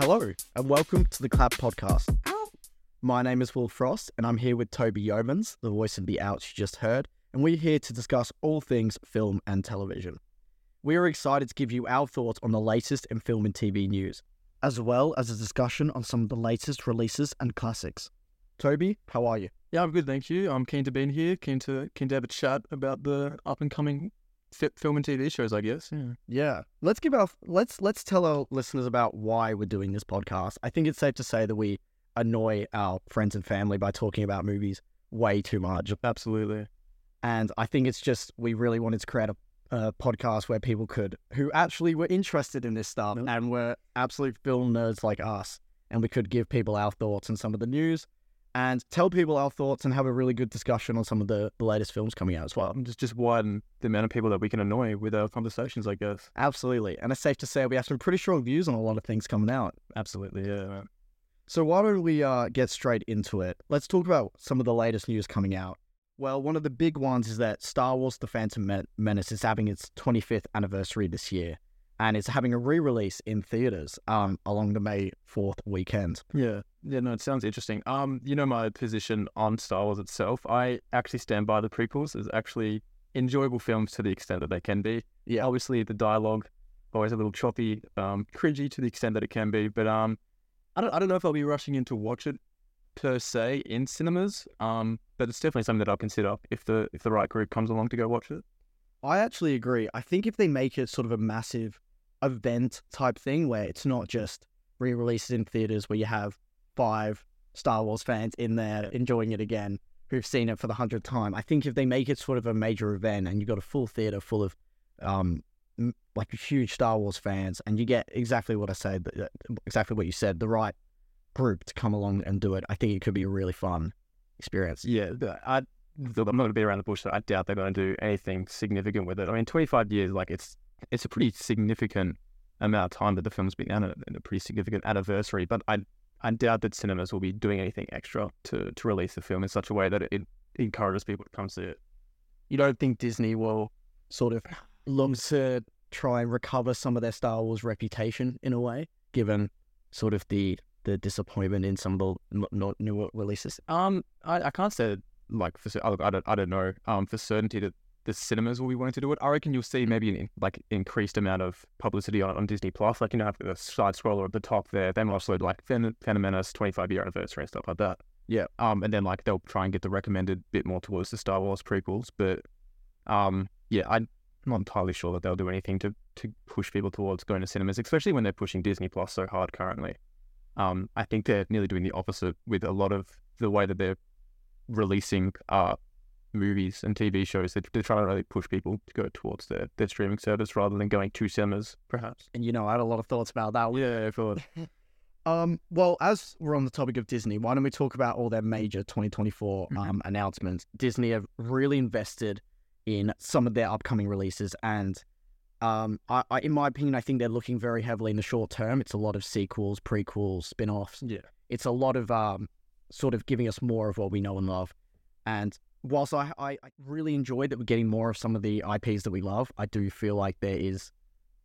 Hello, and welcome to the Clap Podcast. Oh. My name is Will Frost, and I'm here with Toby Yeomans, the voice of the outs you just heard, and we're here to discuss all things film and television. We are excited to give you our thoughts on the latest in film and TV news, as well as a discussion on some of the latest releases and classics. Toby, how are you? Yeah, I'm good, thank you. I'm keen to be in here, keen to keen to have a chat about the up and coming fi- film and TV shows. I guess. Yeah. Yeah, let's give our let's let's tell our listeners about why we're doing this podcast. I think it's safe to say that we annoy our friends and family by talking about movies way too much, Absolutely. and I think it's just we really wanted to create a, a podcast where people could who actually were interested in this stuff Yep. and were absolute film nerds like us, and we could give people our thoughts and some of the news. And tell people our thoughts and have a really good discussion on some of the, the latest films coming out as well. Just just widen the amount of people that we can annoy with our conversations. I guess. Absolutely. And it's safe to say we have some pretty strong views on a lot of things coming out. Absolutely. Yeah. man. So why don't we uh, get straight into it? Let's talk about some of the latest news coming out. Well, one of the big ones is that Star Wars: The Phantom Men- Menace is having its 25th anniversary this year, and it's having a re-release in theaters um, along the May 4th weekend. Yeah. Yeah. No, it sounds interesting. Um, you know my position on Star Wars itself. I actually stand by the prequels as actually enjoyable films to the extent that they can be. Yeah. obviously the dialogue always a little choppy, um, cringy to the extent that it can be. But um, I don't, I don't know if I'll be rushing in to watch it per se in cinemas. Um, but it's definitely something that I'll consider if the if the right group comes along to go watch it. I actually agree. I think if they make it sort of a massive event type thing where it's not just re-releases in theaters where you have five Star Wars fans in there enjoying it again who've seen it for the hundredth time. I think if they make it sort of a major event and you've got a full theater full of um like huge Star Wars fans and you get exactly what I said, exactly what you said, the right group to come along and do it, I think it could be a really fun experience. Yeah, I. I'm not going to be around the bush. So I doubt they're going to do anything significant with it. I mean, 25 years, like it's it's a pretty significant amount of time that the film's been out and a pretty significant anniversary. But I I doubt that cinemas will be doing anything extra to to release the film in such a way that it encourages people to come see it. you don't think Disney will sort of look to try and recover some of their Star Wars reputation in a way, given sort of the the disappointment in some of the n- newer releases? Um, I, I can't say like for I, I don't I don't know um for certainty that the cinemas will be wanting to do it. I reckon you'll see maybe an like increased amount of publicity on, on Disney Plus. Like you know, have the side scroller at the top there. They might also like Phan- Phantom Menace 25 year anniversary and stuff like that. Yeah. Um, and then like they'll try and get the recommended bit more towards the Star Wars prequels. But um, yeah, I'm not entirely sure that they'll do anything to to push people towards going to cinemas, especially when they're pushing Disney Plus so hard currently. Um, I think they're nearly doing the opposite with a lot of the way that they're releasing uh, movies and TV shows. They're, they're trying to really push people to go towards their, their streaming service rather than going to cinemas, perhaps. And you know, I had a lot of thoughts about that. one. Yeah, I feel Um, well, as we're on the topic of Disney, why don't we talk about all their major 2024 Mhm. um, announcements? Disney have really invested in some of their upcoming releases, and um, I, I, in my opinion, I think they're looking very heavily in the short term. It's a lot of sequels, prequels, spin-offs. Yeah. It's a lot of um, sort of giving us more of what we know and love. And whilst I, I, I really enjoyed that we're getting more of some of the IPs that we love, I do feel like there is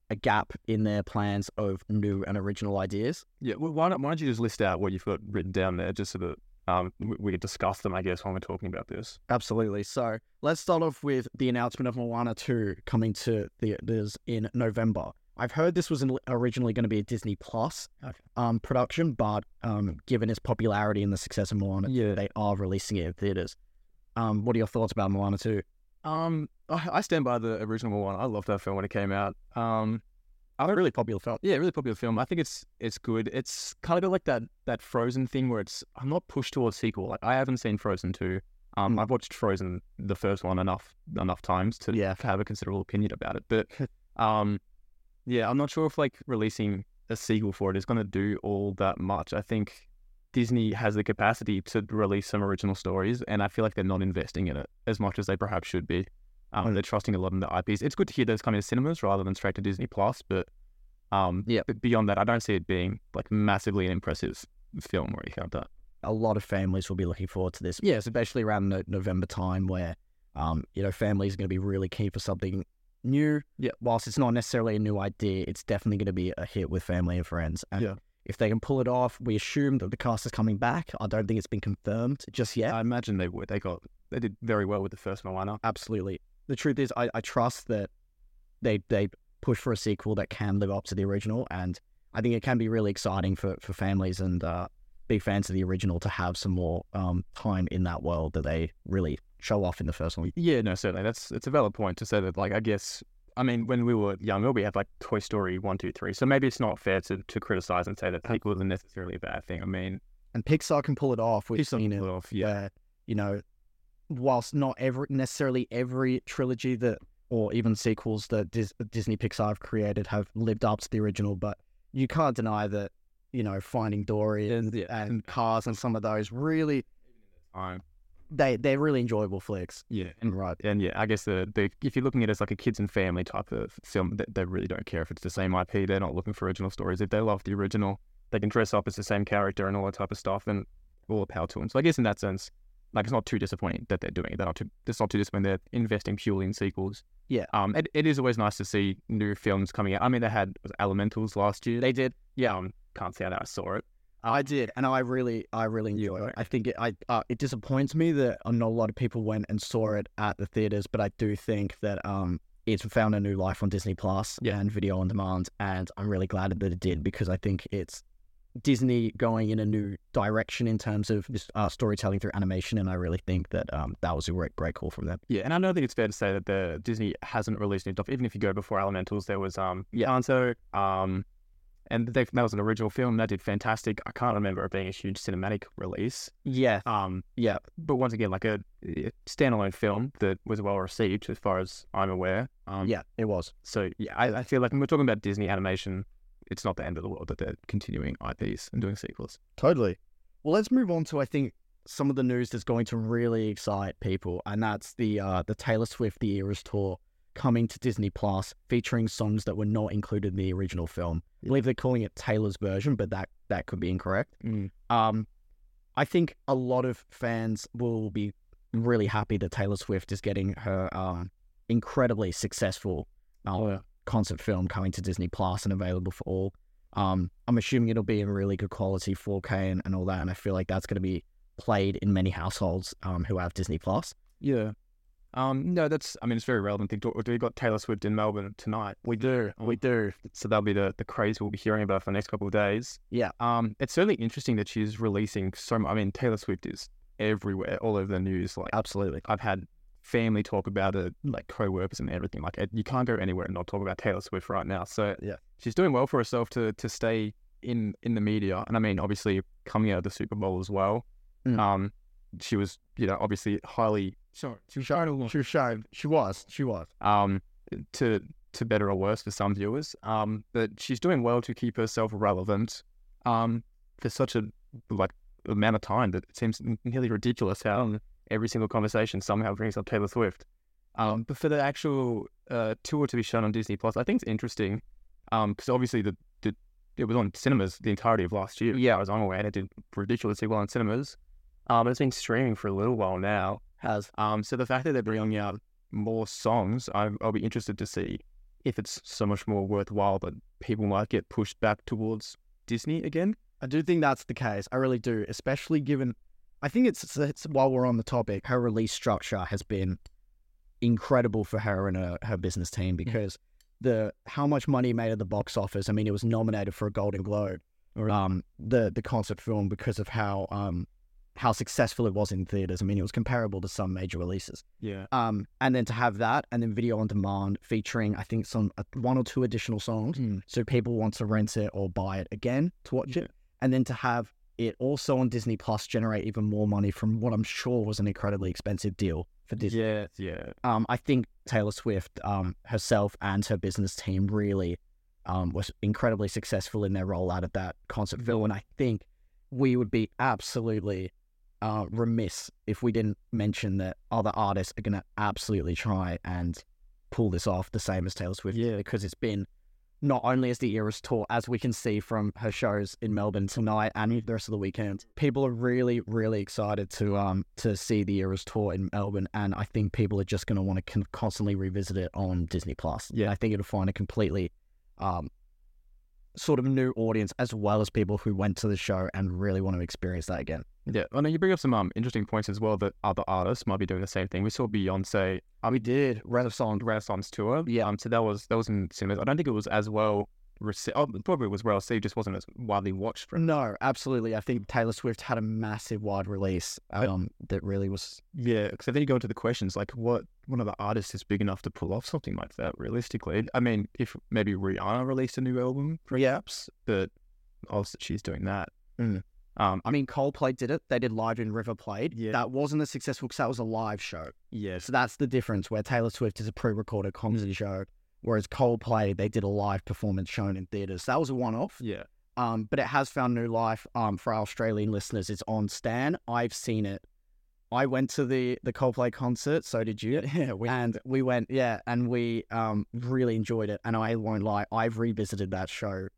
a gap in their plans of new and original ideas. Yeah, well, why, don't, why don't you just list out what you've got written down there just so that um, we, we could discuss them, I guess, when we're talking about this. Absolutely. So let's start off with the announcement of Moana 2 coming to theaters in November. I've heard this was originally going to be a Disney Plus Okay. um, production, but um, given its popularity and the success of Moana, Yeah. they are releasing it in theaters. Um, what are your thoughts about Moana 2? Um, I, I stand by the original one. I loved that film when it came out. Um, I Really popular film. Yeah, really popular film. I think it's it's good. It's kind of like that that Frozen thing where it's I'm not pushed towards a sequel. Like I haven't seen Frozen two. Um, Mm. I've watched Frozen the first one enough enough times to Yeah. have a considerable opinion about it. But um, yeah, I'm not sure if like releasing a sequel for it is going to do all that much. I think Disney has the capacity to release some original stories, and I feel like they're not investing in it as much as they perhaps should be. Um, they're trusting a lot in the IPs. It's good to hear those coming to cinemas rather than straight to Disney Plus, but um, Yeah. But beyond that, I don't see it being like massively an impressive film anything like that. a lot of families will be looking forward to this. Yes, especially around no- November time where, um, you know, families are going to be really keen for something new. Yeah. Whilst it's not necessarily a new idea, it's definitely going to be a hit with family and friends. And Yeah. If they can pull it off, we assume that the cast is coming back. I don't think it's been confirmed just yet. I imagine they would. They got they did very well with the first Moana. Absolutely. The truth is, I, I trust that they they push for a sequel that can live up to the original, and I think it can be really exciting for for families and uh, big fans of the original to have some more um, time in that world that they really show off in the first one. Yeah, no, certainly. That's it's a valid point to say that. Like, I guess, I mean, when we were younger, we had like Toy Story one, two, three. So maybe it's not fair to to criticize and say that sequels are necessarily a bad thing. I mean, And Pixar can pull it off. We've Pixar seen it off, yeah. where, you know, whilst not every necessarily every trilogy that or even sequels that Dis- Disney Pixar have created have lived up to the original, but you can't deny that you know Finding Dory and, Yeah. and Cars and some of those really time. They they're really enjoyable flicks. Yeah, And right, and yeah, I guess the, the if you're looking at it as like a kids and family type of film, they, they really don't care if it's the same IP. They're not looking for original stories. If they love the original, they can dress up as the same character and all that type of stuff, and all the power to them. So I guess in that sense, like it's not too disappointing that they're doing it. They're not too, it's not too disappointing. They're investing purely in sequels. Yeah. Um, it, it is always nice to see new films coming out. I mean, they had was Elementals last year. they did. yeah, um, can't say that I saw it. I did, and I really, I really enjoy it. I think it, I, uh, it disappoints me that not a lot of people went and saw it at the theaters, but I do think that um, it's found a new life on Disney Plus Yeah. and video on demand, and I'm really glad that it did because I think it's Disney going in a new direction in terms of uh, storytelling through animation, and I really think that um, that was a great, great call from them. Yeah, and I don't think it's fair to say that the Disney hasn't released new stuff. Even if you go before Elementals, there was um yeah. Encanto, um, and that was an original film that did fantastic. I can't remember it being a huge cinematic release. Yeah, Um, yeah, but once again, like a, a standalone film that was well received, as far as I'm aware. Um, yeah, it was. So yeah, I, I feel like when we're talking about Disney animation, it's not the end of the world that they're continuing IPs and doing sequels. Totally. Well, let's move on to I think some of the news that's going to really excite people, and that's the uh, the Taylor Swift The Eras tour coming to Disney Plus, featuring songs that were not included in the original film. I believe they're calling it Taylor's version, but that that could be incorrect. Um, I think a lot of fans will be really happy that Taylor Swift is getting her uh, incredibly successful uh, Oh, yeah. concert film coming to Disney Plus and available for all. Um, I'm assuming it'll be in really good quality, 4K and, and all that, and I feel like that's going to be played in many households um, who have Disney Plus. Yeah. Um, no, that's. I mean, it's very relevant. thing. Do we got Taylor Swift in Melbourne tonight? We do, we do. So that'll be the the craze we'll be hearing about for the next couple of days. Yeah. Um, it's certainly interesting that she's releasing so. mu- I mean, Taylor Swift is everywhere, all over the news. Like Absolutely. I've had family talk about it, like co-workers and everything. Like it, you can't go anywhere and not talk about Taylor Swift right now. So Yeah. she's doing well for herself to to stay in in the media. And I mean, obviously coming out of the Super Bowl as well. Mm. Um, she was, you know, obviously highly sorry, she was highly She was shown. She was. She was. um, to to better or worse for some viewers. Um, but she's doing well to keep herself relevant. Um, for such a like amount of time that it seems nearly ridiculous how every single conversation somehow brings up Taylor Swift. Um, but for the actual uh, tour to be shown on Disney Plus, I think it's interesting. Um, because obviously the, the it was on cinemas the entirety of last year. Yeah, I was on unaware and it did ridiculously well on cinemas. Um, it's been streaming for a little while now. Has. Um, so the fact that they're bringing out more songs, I'm, I'll be interested to see if it's so much more worthwhile that people might get pushed back towards Disney again. I do think that's the case. I really do, especially given. I think it's, it's while we're on the topic, her release structure has been incredible for her and her, her business team because the how much money made at the box office. I mean, it was nominated for a Golden Globe. Um, the the concert film because of how um how successful it was in theaters. I mean, it was comparable to some major releases. Yeah. Um, and then to have that, and then video on demand featuring, I think some uh, one or two additional songs, so people want to rent it or buy it again to watch it, and then to have it also on Disney Plus generate even more money from what I'm sure was an incredibly expensive deal for Disney. Yeah. Yeah. Um, I think Taylor Swift, um, herself and her business team really, um, was incredibly successful in their rollout of that concert film, and I think we would be absolutely uh, remiss if we didn't mention that other artists are going to absolutely try and pull this off the same as Taylor Swift. Yeah. Because it's been not only as the Eras tour, as we can see from her shows in Melbourne tonight and the rest of the weekend, people are really, really excited to um to see the Eras tour in Melbourne, and I think people are just going to want to con- constantly revisit it on Disney Plus. Yeah. I think it'll find a completely um sort of new audience as well as people who went to the show and really want to experience that again. Yeah, I know you bring up some um interesting points as well that other artists might be doing the same thing. We saw Beyonce we did Renaissance. Renaissance tour. Yeah. Um, so that was that was in cinemas. I don't think it was as well received. Oh, probably it was well received, just wasn't as widely watched. No, absolutely. I think Taylor Swift had a massive wide release um, that really was. Yeah, because then you go into the questions like, what one of the artists is big enough to pull off something like that? Realistically, I mean, if maybe Rihanna released a new album, perhaps, but obviously she's doing that. Mm. Um, I mean, Coldplay did it. They did Live in River Plate. Yeah. That wasn't as successful because that was a live show. yeah, So that's the difference where Taylor Swift is a pre recorded concert show, whereas Coldplay, they did a live performance shown in theaters. That was a one off. yeah, Um, but it has found new life. Um, for our Australian listeners, it's on Stan. I've seen it. I went to the the Coldplay concert. So did you? yeah. We, and we went, yeah, and we um really enjoyed it. And I won't lie, I've revisited that show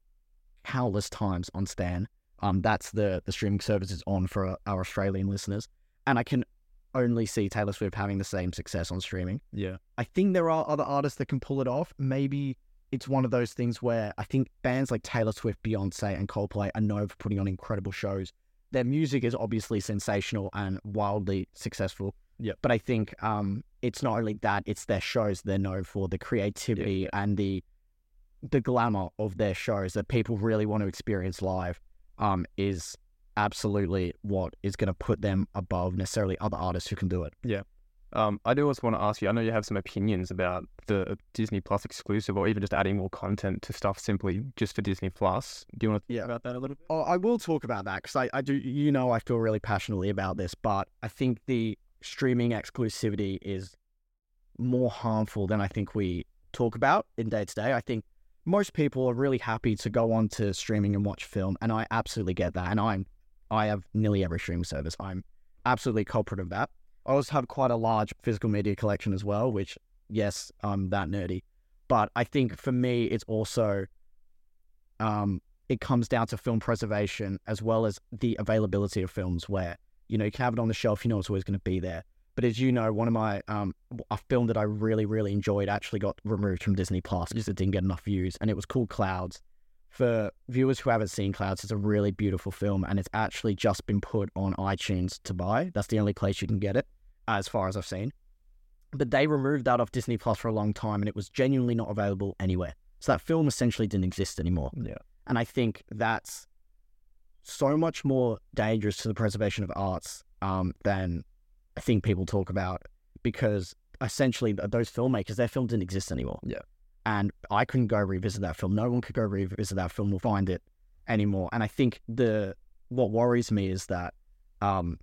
countless times on Stan. Um, that's the the streaming service is on for our, Australian listeners, and I can only see Taylor Swift having the same success on streaming. yeah, I think there are other artists that can pull it off. Maybe it's one of those things where I think bands like Taylor Swift, Beyonce, and Coldplay are known for putting on incredible shows. Their music is obviously sensational and wildly successful. Yep. But I think um, it's not only that; it's their shows they're known for, the creativity and the the glamour of their shows that people really want to experience live. Um, is absolutely what is going to put them above necessarily other artists who can do it. Yeah. Um, I do also want to ask you. I know you have some opinions about the Disney Plus exclusive, or even just adding more content to stuff simply just for Disney Plus. Do you want to Yeah. about that a little bit? Oh, I will talk about that because I, I do, you know, I feel really passionately about this, but I think the streaming exclusivity is more harmful than I think we talk about in day to day. I think most people are really happy to go on to streaming and watch film, and I absolutely get that. And I'm, I have nearly every streaming service. I'm absolutely culprit of that. I also have quite a large physical media collection as well, which, yes, I'm that nerdy. But I think for me, it's also um, it comes down to film preservation as well as the availability of films where you know you can have it on the shelf you know it's always going to be there but as you know one of my um a film that i really really enjoyed actually got removed from disney plus because it didn't get enough views and it was called clouds. For viewers who haven't seen clouds it's a really beautiful film and it's actually just been put on itunes to buy. That's the only place you can get it as far as i've seen. But they removed that off disney plus for a long time and it was genuinely not available anywhere. So that film essentially didn't exist anymore. Yeah. and I think that's so much more dangerous to the preservation of arts um, than I think people talk about because essentially those filmmakers, their film didn't exist anymore. Yeah. And I couldn't go revisit that film. No one could go revisit that film or find it anymore. And I think the what worries me is that um,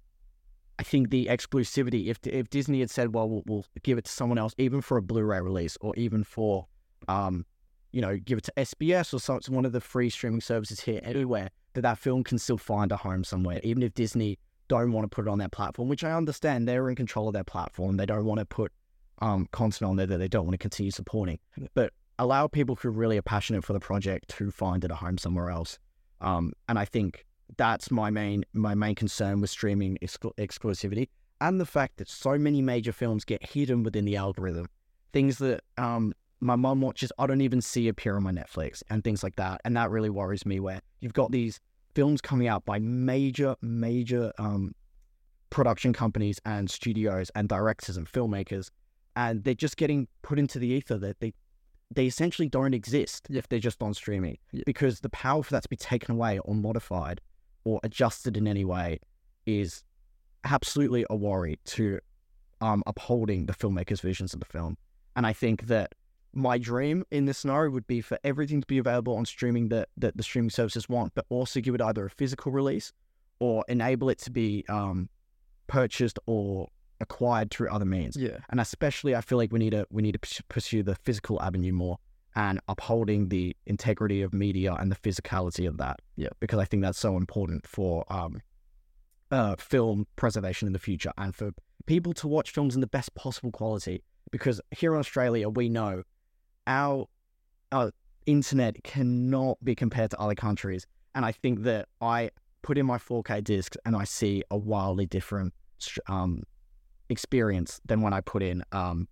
I think the exclusivity, if if Disney had said, well, well, we'll give it to someone else, even for a Blu-ray release or even for um, you know, give it to SBS or some, one of the free streaming services here anywhere, that that film can still find a home somewhere, even if Disney don't want to put it on their platform, which I understand they're in control of their platform. They don't want to put um, content on there that they don't want to continue supporting. But allow people who really are passionate for the project to find it a home somewhere else. Um, and I think that's my main my main concern with streaming exclu- exclusivity and the fact that so many major films get hidden within the algorithm. Things that um, my mom watches, I don't even see appear on my Netflix and things like that. And that really worries me where you've got these films coming out by major, major um, production companies and studios and directors and filmmakers, and they're just getting put into the ether that they they essentially don't exist if they're just on streaming Yeah. because the power for that to be taken away or modified or adjusted in any way is absolutely a worry to um, upholding the filmmakers' visions of the film. And I think that my dream in this scenario would be for everything to be available on streaming that, that the streaming services want, but also give it either a physical release or enable it to be um, purchased or acquired through other means. Yeah. And especially, I feel like we need to we need to pursue the physical avenue more and upholding the integrity of media and the physicality of that. Yeah. because I think that's so important for um, uh, film preservation in the future and for people to watch films in the best possible quality. Because here in Australia, we know our our internet cannot be compared to other countries, and I think that I put in my 4K discs and I see a wildly different um, experience than when I put in um,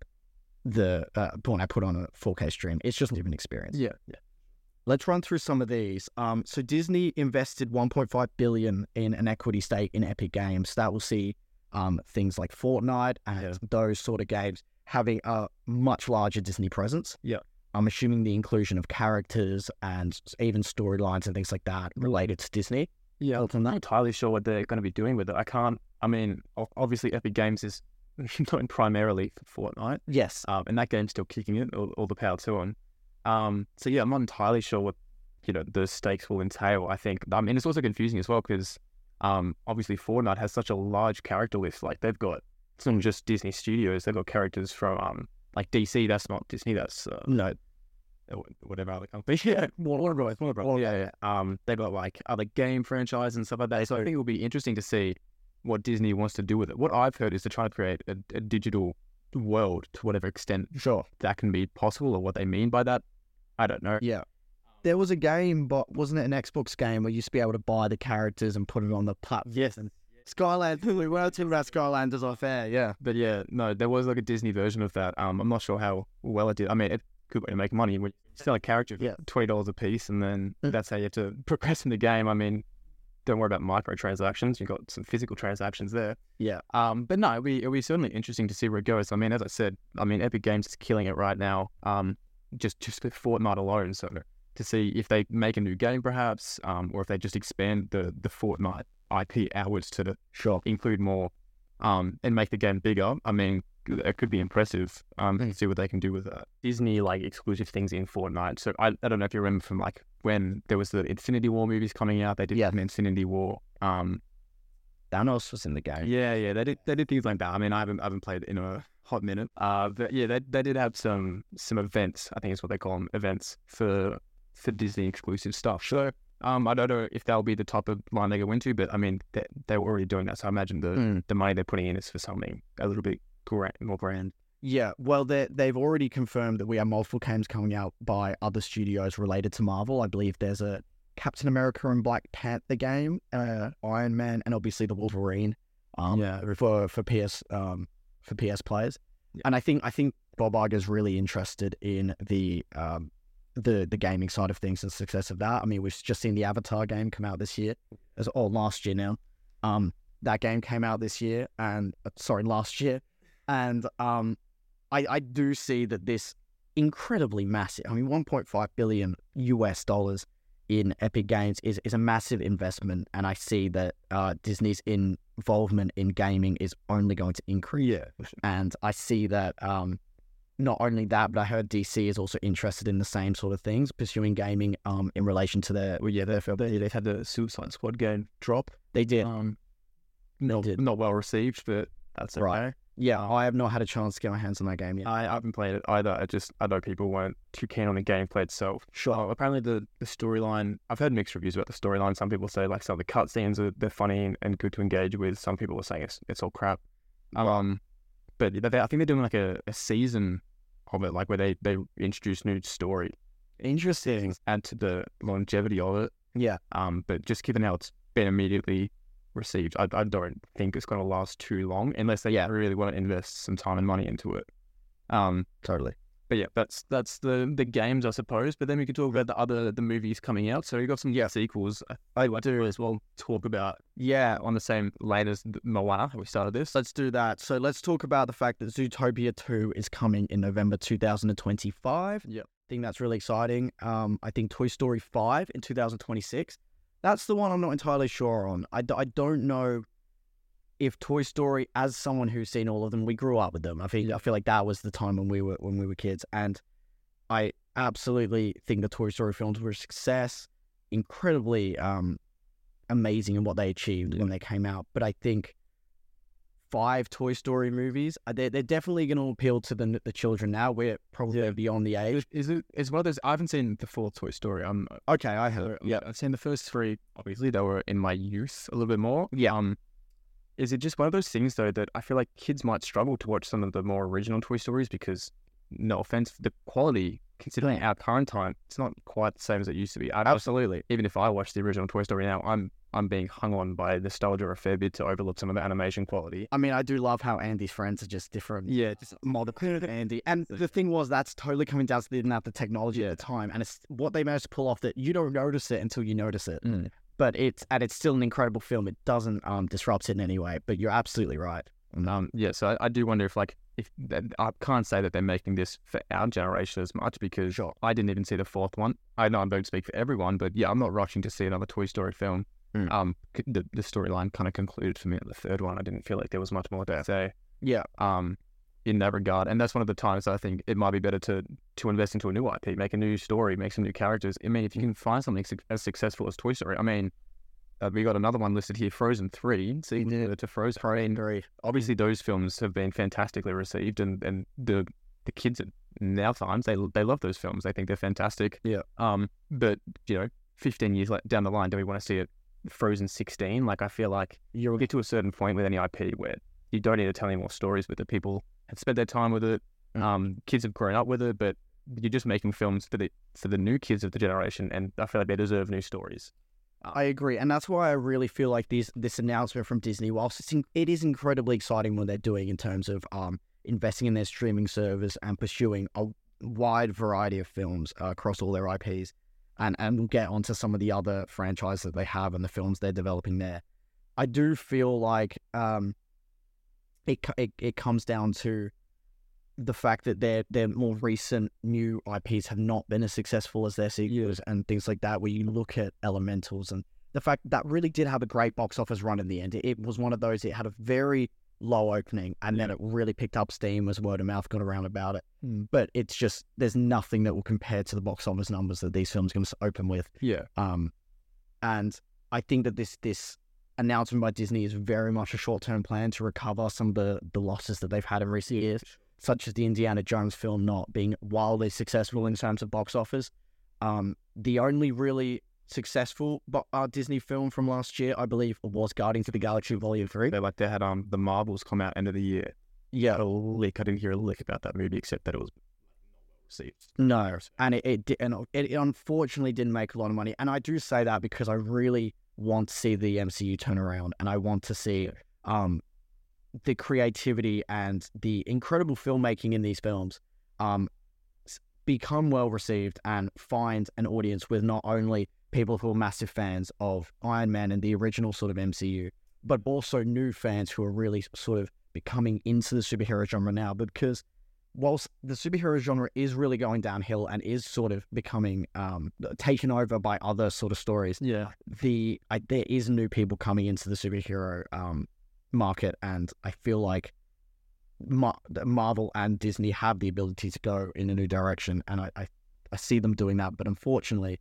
the uh, when I put on a 4K stream. It's just a different experience. Yeah. Yeah. let's run through some of these. Um, so Disney invested 1.5 billion in an equity stake in Epic Games. That will see um, things like Fortnite and Yeah. those sort of games having a much larger Disney presence. Yeah. I'm assuming the inclusion of characters and even storylines and things like that related to Disney. Yeah, I'm not entirely sure what they're going to be doing with it. I can't. I mean, obviously, Epic Games is doing primarily for Fortnite, yes, um, and that game's still kicking it. All, all the power to them. Um, so yeah, I'm not entirely sure what you know the stakes will entail. I think. I mean, it's also confusing as well because um, obviously Fortnite has such a large character list. Like they've got it's not just Disney Studios. They've got characters from um, like DC. That's not Disney. That's uh, no, whatever other company. Yeah, Warner Bros. Warner Bros. Yeah, yeah. Um, they've got like other game franchises and stuff like that. So I think it will be interesting to see what Disney wants to do with it. What I've heard is to try to create a, a digital world to whatever extent sure, that can be possible, or what they mean by that. I don't know. yeah. There was a game, but wasn't it an Xbox game where you used to be able to buy the characters and put it on the platform? Yes, Skyland. We were talking about Skylanders off air. Yeah. but yeah, no, there was like a Disney version of that. Um, I'm not sure how well it did. I mean, it could make money you sell a character for Yeah. twenty dollars a piece, and then Mm. that's how you have to progress in the game. I mean, don't worry about microtransactions. You've got some physical transactions there. Yeah. Um, but no, it'll be, it'll be certainly interesting to see where it goes. I mean, as I said, I mean, Epic Games is killing it right now. Um, just just with Fortnite alone. So to see if they make a new game, perhaps, um, or if they just expand the the Fortnite IP outwards to Sure. include more, um, and make the game bigger. I mean, it could be impressive. Um, Mm. see what they can do with that. Disney like exclusive things in Fortnite. So I, I don't know if you remember from like when there was the Infinity War movies coming out. They did Yeah. an Infinity War. Um, Thanos was in the game. yeah, yeah, they did they did things like that. I mean, I haven't I haven't played in a hot minute. Uh, but yeah, they they did have some some events. I think is what they call them, events for for Disney exclusive stuff. So um, I don't know if that'll be the type of line they go into, but I mean, they they were already doing that. So I imagine the Mm. the money they're putting in is for something a little bit grand, more grand. Yeah, well, they they've already confirmed that we have multiple games coming out by other studios related to Marvel. I believe there's a Captain America and Black Panther game, uh, Iron Man, and obviously the Wolverine. Um, Yeah. for for PS um for PS players, Yeah. and I think I think Bob Iger's really interested in the um the the gaming side of things and the success of that. I mean, we've just seen the Avatar game come out this year, as or last year now. Um, that game came out this year, and uh, sorry, last year, and um, I, I do see that this incredibly massive, I mean, 1.5 billion US dollars in Epic Games is, is a massive investment. And I see that uh, Disney's involvement in gaming is only going to increase. Yeah, And I see that um, not only that, but I heard DC is also interested in the same sort of things, pursuing gaming um, in relation to their. well, yeah, they've they, they've had the Suicide Squad game drop. They did. Um, not did. not well received, but that's okay. Right. Yeah, I have not had a chance to get my hands on that game yet. I haven't played it either. I just I know people weren't too keen on the gameplay itself. Sure. Oh, apparently the, the storyline I've heard mixed reviews about the storyline. Some people say like some of the cutscenes are they're funny and, and good to engage with. Some people are saying it's it's all crap. Um, but they, I think they're doing like a, a season of it, like where they they introduce new story, Interesting. add to the longevity of it. Yeah. Um, but just given how it's been immediately received, I, I don't think it's going to last too long unless they Yeah. really want to invest some time and money into it. Um, Totally. But yeah, that's that's the the games, I suppose. But then we could talk about the other the movies coming out. So we got some Yeah. sequels. I do as well talk about Yeah, on the same lane as Moana. We started this. Let's do that. So let's talk about the fact that Zootopia 2 is coming in November 2025. Yep. I think that's really exciting. Um, I think Toy Story 5 in 2026. That's the one I'm not entirely sure on. I, d- I don't know if Toy Story, as someone who's seen all of them, we grew up with them. I think I feel like that was the time when we were when we were kids, and I absolutely think the Toy Story films were a success, incredibly um, amazing in what they achieved when they came out. But I think five Toy Story movies, uh, they're, they're definitely going to appeal to the the children now. We're probably Yeah. beyond the age. Is it? It's one of those. I haven't seen the fourth Toy Story. I'm Okay, I have. yeah, I've seen the first three. Obviously, they were in my youth a little bit more. Yeah. Um, is it just one of those things though that I feel like kids might struggle to watch some of the more original Toy Stories because, no offense, the quality considering our current time, it's not quite the same as it used to be. I, Absolutely. even if I watch the original Toy Story now, I'm I'm being hung on by nostalgia a fair bit to overlook some of the animation quality. I mean, I do love how Andy's friends are just different. Yeah, just Multiple Andy. And the thing was, that's totally coming down to they didn't have the technology at the time. And it's what they managed to pull off that you don't notice it until you notice it. Mm. But it's, and it's still an incredible film. It doesn't um, disrupt it in any way. But you're absolutely right. Um, yeah, so I, I do wonder if like if I can't say that they're making this for our generation as much because Sure. I didn't even see the fourth one. I know I don't speak for everyone, but yeah, I'm not rushing to see another Toy Story film. Mm. Um, the the storyline kind of concluded for me at the third one. I didn't feel like there was much more to say. Yeah. Um, in that regard, and that's one of the times I think it might be better to to invest into a new IP, make a new story, make some new characters. I mean, if you can find something suc- as successful as Toy Story, I mean. Uh, we got another one listed here, Frozen Three. See, did. to Frozen. Mean, Very. obviously those films have been fantastically received and, and the the kids at now times they they love those films they think they're fantastic Yeah. um but you know 15 years down the line do we want to see it frozen 16 like i feel like you'll get to a certain point with any ip where you don't need to tell any more stories with it people have spent their time with it Mm. um kids have grown up with it but you're just making films for the for the new kids of the generation and i feel like they deserve new stories I agree, and that's why I really feel like these this announcement from Disney, whilst it's in, it is incredibly exciting what they're doing in terms of um, investing in their streaming service and pursuing a wide variety of films uh, across all their IPs, and and we'll get onto some of the other franchises that they have and the films they're developing there. I do feel like um, it it it comes down to the fact that their their more recent new IPs have not been as successful as their sequels and things like that. Where you look at Elementals and the fact that really did have a great box office run in the end. It, it was one of those. It had a very low opening and then it really picked up steam as word of mouth got around about it. Hmm. But it's just there's nothing that will compare to the box office numbers that these films to open with. yeah Um, and I think that this this announcement by Disney is very much a short term plan to recover some of the, the losses that they've had in recent years, such as the Indiana Jones film not being wildly successful in terms of box office. Um, the only really successful bo- uh, Disney film from last year, I believe, was Guardians of the Galaxy Volume Three. they like they had um the marvels come out end of the year Yeah, a lick i didn't hear a lick about that movie except that it was received No, and it it, di- and it, it unfortunately didn't make a lot of money. And I do say that because I really want to see the MCU turn around, and I want to see um the creativity and the incredible filmmaking in these films um become well received and find an audience with not only people who are massive fans of Iron Man and the original sort of MCU, but also new fans who are really sort of becoming into the superhero genre now because whilst the superhero genre is really going downhill and is sort of becoming um, taken over by other sort of stories, yeah the I, there is new people coming into the superhero um, market, and I feel like Mar- Marvel and Disney have the ability to go in a new direction, and I, I I see them doing that. But unfortunately,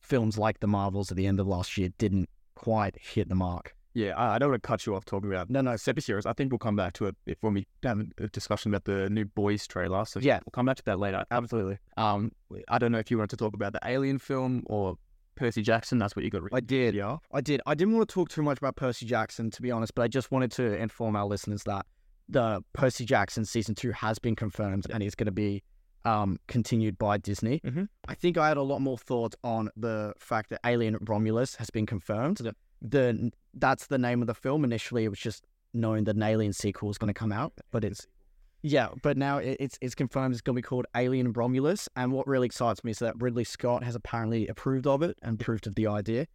films like the Marvels at the end of last year didn't quite hit the mark. Yeah, I, I don't want to cut you off talking about No, no, superheroes. I think we'll come back to it if when we have a discussion about the new Boys trailer. So Yeah. we'll come back to that later. absolutely. Um, I don't know if you wanted to talk about the Alien film or Percy Jackson. That's what you got. I did. Yeah. I did. I didn't want to talk too much about Percy Jackson, to be honest, but I just wanted to inform our listeners that the Percy Jackson season two has been confirmed and is going to be um, continued by Disney. Mhm. I think I had a lot more thought on the fact that Alien Romulus has been confirmed. Yeah. The that's the name of the film. Initially, it was just knowing that an Alien sequel was going to come out, but it's yeah, but now it, it's it's confirmed it's going to be called Alien Romulus. And what really excites me is that Ridley Scott has apparently approved of it and approved of the idea.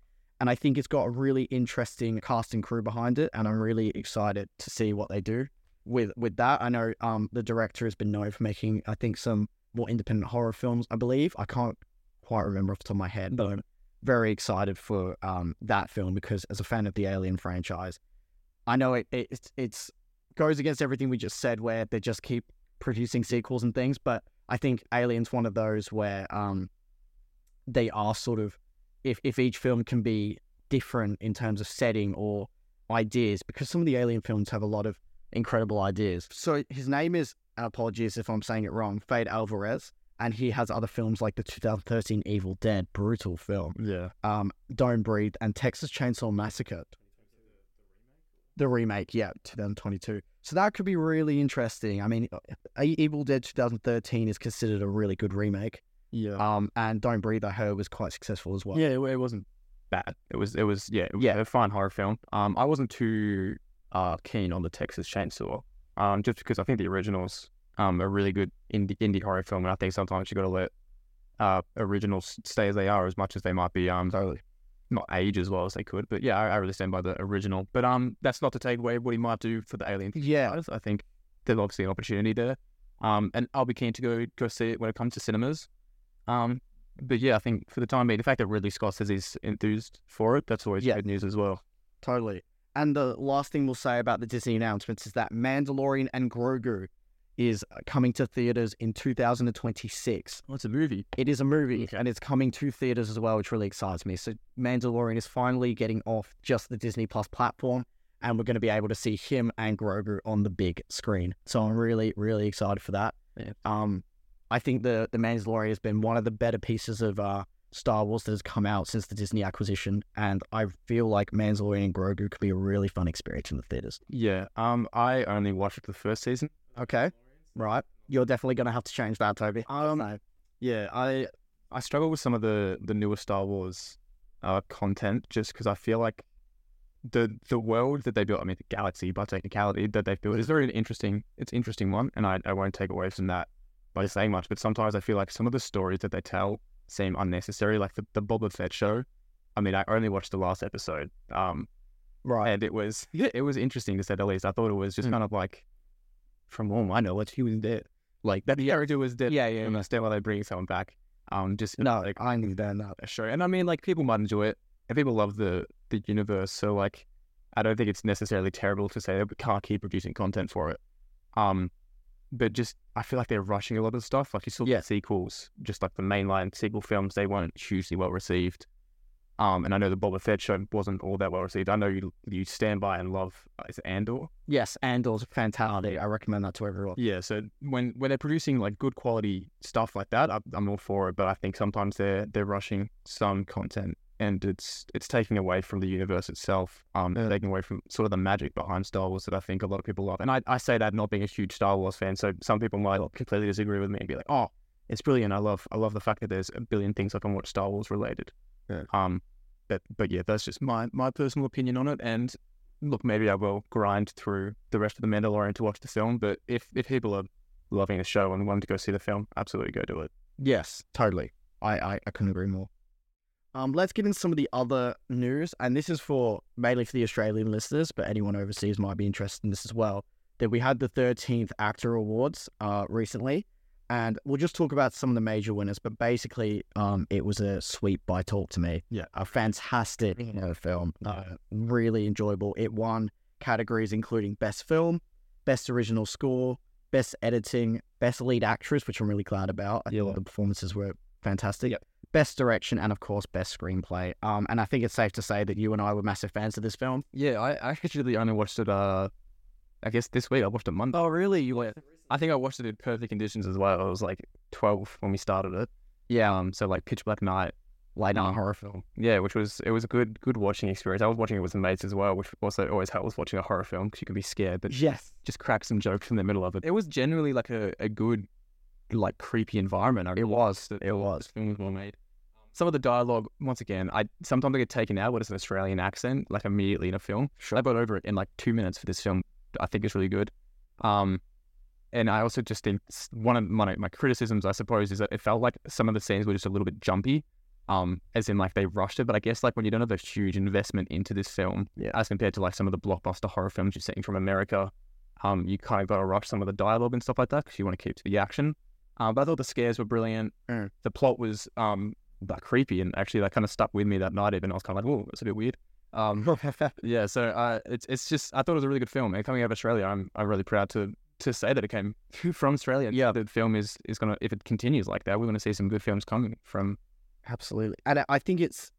And I think it's got a really interesting cast and crew behind it, and I'm really excited to see what they do with with that. I know um, the director has been known for making, I think, some more independent horror films. I believe I can't quite remember off the top of my head, but very excited for um, that film because as a fan of the Alien franchise, I know it, it it's it's goes against everything we just said, where they just keep producing sequels and things. But I think Alien's one of those where um, they are sort of if if each film can be different in terms of setting or ideas, because some of the Alien films have a lot of incredible ideas. So his name is apologies if I'm saying it wrong, Fede Alvarez, and he has other films like the 2013 Evil Dead, brutal film, Yeah. um, Don't Breathe, and Texas Chainsaw Massacre. The remake, yeah, 2022. So that could be really interesting. I mean, uh, Evil Dead 2013 is considered a really good remake. Yeah. Um, and Don't Breathe, I heard, was quite successful as well. Yeah, it, it wasn't bad. It was, it was, yeah, it was Yeah. a fine horror film. Um, I wasn't too uh keen on the Texas Chainsaw, um, just because I think the originals um a really good indie indie horror film, and I think sometimes you've got to let uh originals stay as they are as much as they might be um Totally. not age as well as they could. But yeah, I, I really stand by the original. But um, that's not to take away what he might do for the Alien Yeah. I think there's obviously an opportunity there. Um, and I'll be keen to go go see it when it comes to cinemas. Um, but yeah, I think for the time being, the fact that Ridley Scott says he's enthused for it, that's always Yeah. good news as well. Totally. And the last thing we'll say about the Disney announcements is that Mandalorian and Grogu is coming to theaters in 2026. Oh, it's a movie. It is a movie and it's coming to theaters as well, which really excites me. So Mandalorian is finally getting off just the Disney Plus platform and we're going to be able to see him and Grogu on the big screen. So I'm really, really excited for that. Yeah. Um, I think the the Mandalorian has been one of the better pieces of uh, Star Wars that has come out since the Disney acquisition, and I feel like Mandalorian and Grogu could be a really fun experience in the theaters. Yeah. Um, I only watched the first season. Okay, right. You're definitely going to have to change that, Toby. Um, So, Yeah, I I struggle with some of the the newer Star Wars uh content just because I feel like the the world that they built, I mean the galaxy by technicality that they've built is very interesting. It's an interesting one, and I, I won't take away from that by saying much. But sometimes I feel like some of the stories that they tell seem unnecessary, like the the Boba Fett show. I mean, I only watched the last episode, um, right. and it was yeah, it was interesting to say the least. I thought it was just Mm. kind of like, from all I know, what he was dead. Like that the character was dead. Yeah, yeah. understand why they bring someone back. Um, just No, like I understand that. a show, and I mean, like people might enjoy it, and people love the the universe. So like, I don't think it's necessarily terrible to say that we can't keep producing content for it. Um, but just I feel like they're rushing a lot of stuff. Like you saw Yeah. the sequels, just like the mainline sequel films, they weren't hugely well received. Um, and I know the Boba Fett show wasn't all that well received. I know you you stand by and love uh, is it Andor. Yes, Andor's a fantastic. I recommend that to everyone. Yeah, so when when they're producing like good quality stuff like that, I'm, I'm all for it. But I think sometimes they're they're rushing some content, and it's it's taking away from the universe itself. Um, Yeah. taking away from sort of the magic behind Star Wars that I think a lot of people love. And I, I say that not being a huge Star Wars fan, so some people might completely disagree with me and be like, oh, it's brilliant. I love I love the fact that there's a billion things I can watch Star Wars related. Yeah. Um, but but yeah, that's just my my personal opinion on it. And look, maybe I will grind through the rest of the Mandalorian to watch the film. But if if people are loving the show and wanting to go see the film, absolutely go do it. Yes, totally. I, I, I couldn't agree more. Um, let's get into some of the other news, and this is for mainly for the Australian listeners, but anyone overseas might be interested in this as well. That we had the 13th AACTA Awards uh, recently, and we'll just talk about some of the major winners. But basically, um, it was a sweep by Talk to Me. Yeah. a fantastic you know, film, uh, really enjoyable. It won categories including Best Film, Best Original Score, Best Editing, Best Lead Actress, which I'm really glad about. I Yeah. thought the performances were fantastic. Yep. Best Direction, and of course, Best Screenplay. Um, and I think it's safe to say that you and I were massive fans of this film. Yeah, I, I actually only watched it. Uh, I guess this week I watched it Monday. Oh, really? You were? I think I watched it in perfect conditions as well. It was like 12 when we started it. Yeah, Um, so like pitch black night. late night um, horror film. Yeah, which was it was a good good watching experience. I was watching it with some mates as well, which also always helps watching a horror film because you can be scared, but Yes. just crack some jokes in the middle of it. It was generally like a, a good, like creepy environment. I It was. It was. Film was well made. Some of the dialogue, once again, I sometimes I get taken out when it's an Australian accent, like immediately in a film. Sure. I got over it in like two minutes for this film. I think it's really good. Um, and I also just think one of my my criticisms, I suppose, is that it felt like some of the scenes were just a little bit jumpy. Um, as in like they rushed it, but I guess like when you don't have a huge investment into this film, Yeah. as compared to like some of the blockbuster horror films you're seeing from America, um, you kind of got to rush some of the dialogue and stuff like that because you want to keep to the action. Um, but I thought the scares were brilliant. Mm. The plot was um like creepy and actually that kind of stuck with me that night. Even I was kind of like, oh, that's a bit weird. Um, yeah, so uh, it's it's just I thought it was a really good film. And coming out of Australia, I'm I'm really proud to to say that it came from Australia. Yeah. the film is is gonna if it continues like that, we're gonna see some good films coming from. Absolutely. And I- think it's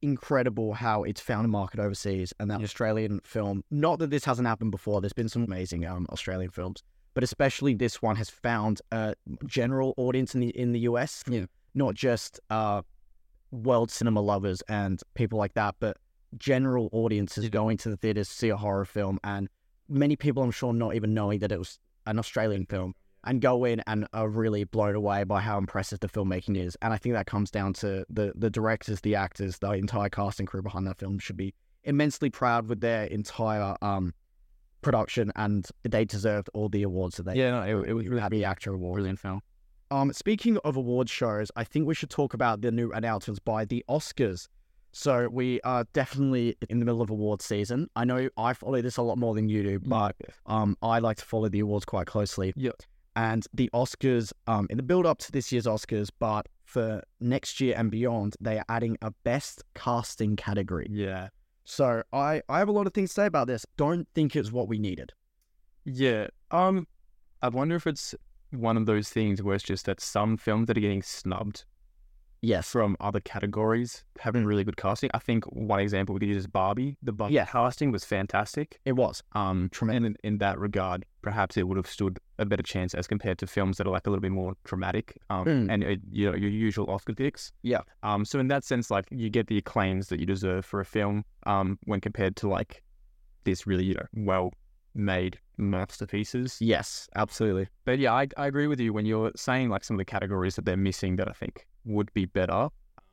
incredible how it's found a market overseas and that Yeah. Australian film, not that this hasn't happened before, there's been some amazing um, Australian films, but especially this one has found a general audience in the in the US. Yeah. Not just uh, world cinema lovers and people like that, but general audiences going to the theaters to see a horror film, and many people, I'm sure, not even knowing that it was an Australian film, and go in and are really blown away by how impressive the filmmaking is. And I think that comes down to the the directors, the actors, the entire cast and crew behind that film should be immensely proud with their entire um production, and they deserved all the awards that they Yeah, no, it, it was really the AACTA award. brilliant film. Um, speaking of award shows, I think we should talk about the new announcements by the Oscars. So we are definitely in the middle of award season. I know I follow this a lot more than you do, but um, I like to follow the awards quite closely. Yeah. And the Oscars, um, in the build up to this year's Oscars, but for next year and beyond, they are adding a best casting category. Yeah. So I, I have a lot of things to say about this. Don't think it's what we needed. Yeah. Um, I wonder if it's one of those things where it's just that some films that are getting snubbed Yes. from other categories having really good casting. I think one example we could use is Barbie. The Barbie Yeah. casting was fantastic. It was. Um, and in, in that regard, perhaps it would have stood a better chance as compared to films that are like a little bit more dramatic. Um, Mm. and uh, you know your usual Oscar picks. Yeah. Um, so in that sense, like you get the acclaims that you deserve for a film. Um, when compared to like this really you know well made masterpieces. Yes, absolutely. But yeah, I, I agree with you when you're saying like some of the categories that they're missing that I think would be better.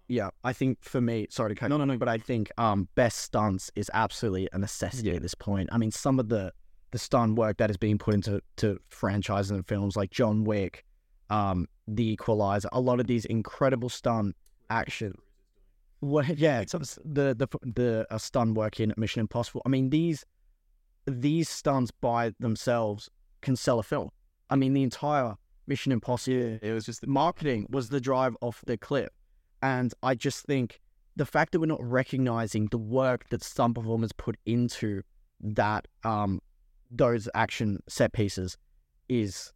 Yeah, I think for me, sorry to cut. No, no, no. But I think um, best stunts is absolutely a necessity Yeah. at this point. I mean, some of the the stunt work that is being put into to franchises and films like John Wick, um, The Equalizer, a lot of these incredible stunt action. Well, yeah, the the the uh, stunt work in Mission Impossible. I mean, these these stunts by themselves can sell a film. I mean, the entire Mission Impossible it was just marketing was the drive off the clip. And I just think the fact that we're not recognizing the work that some performers put into that um those action set pieces is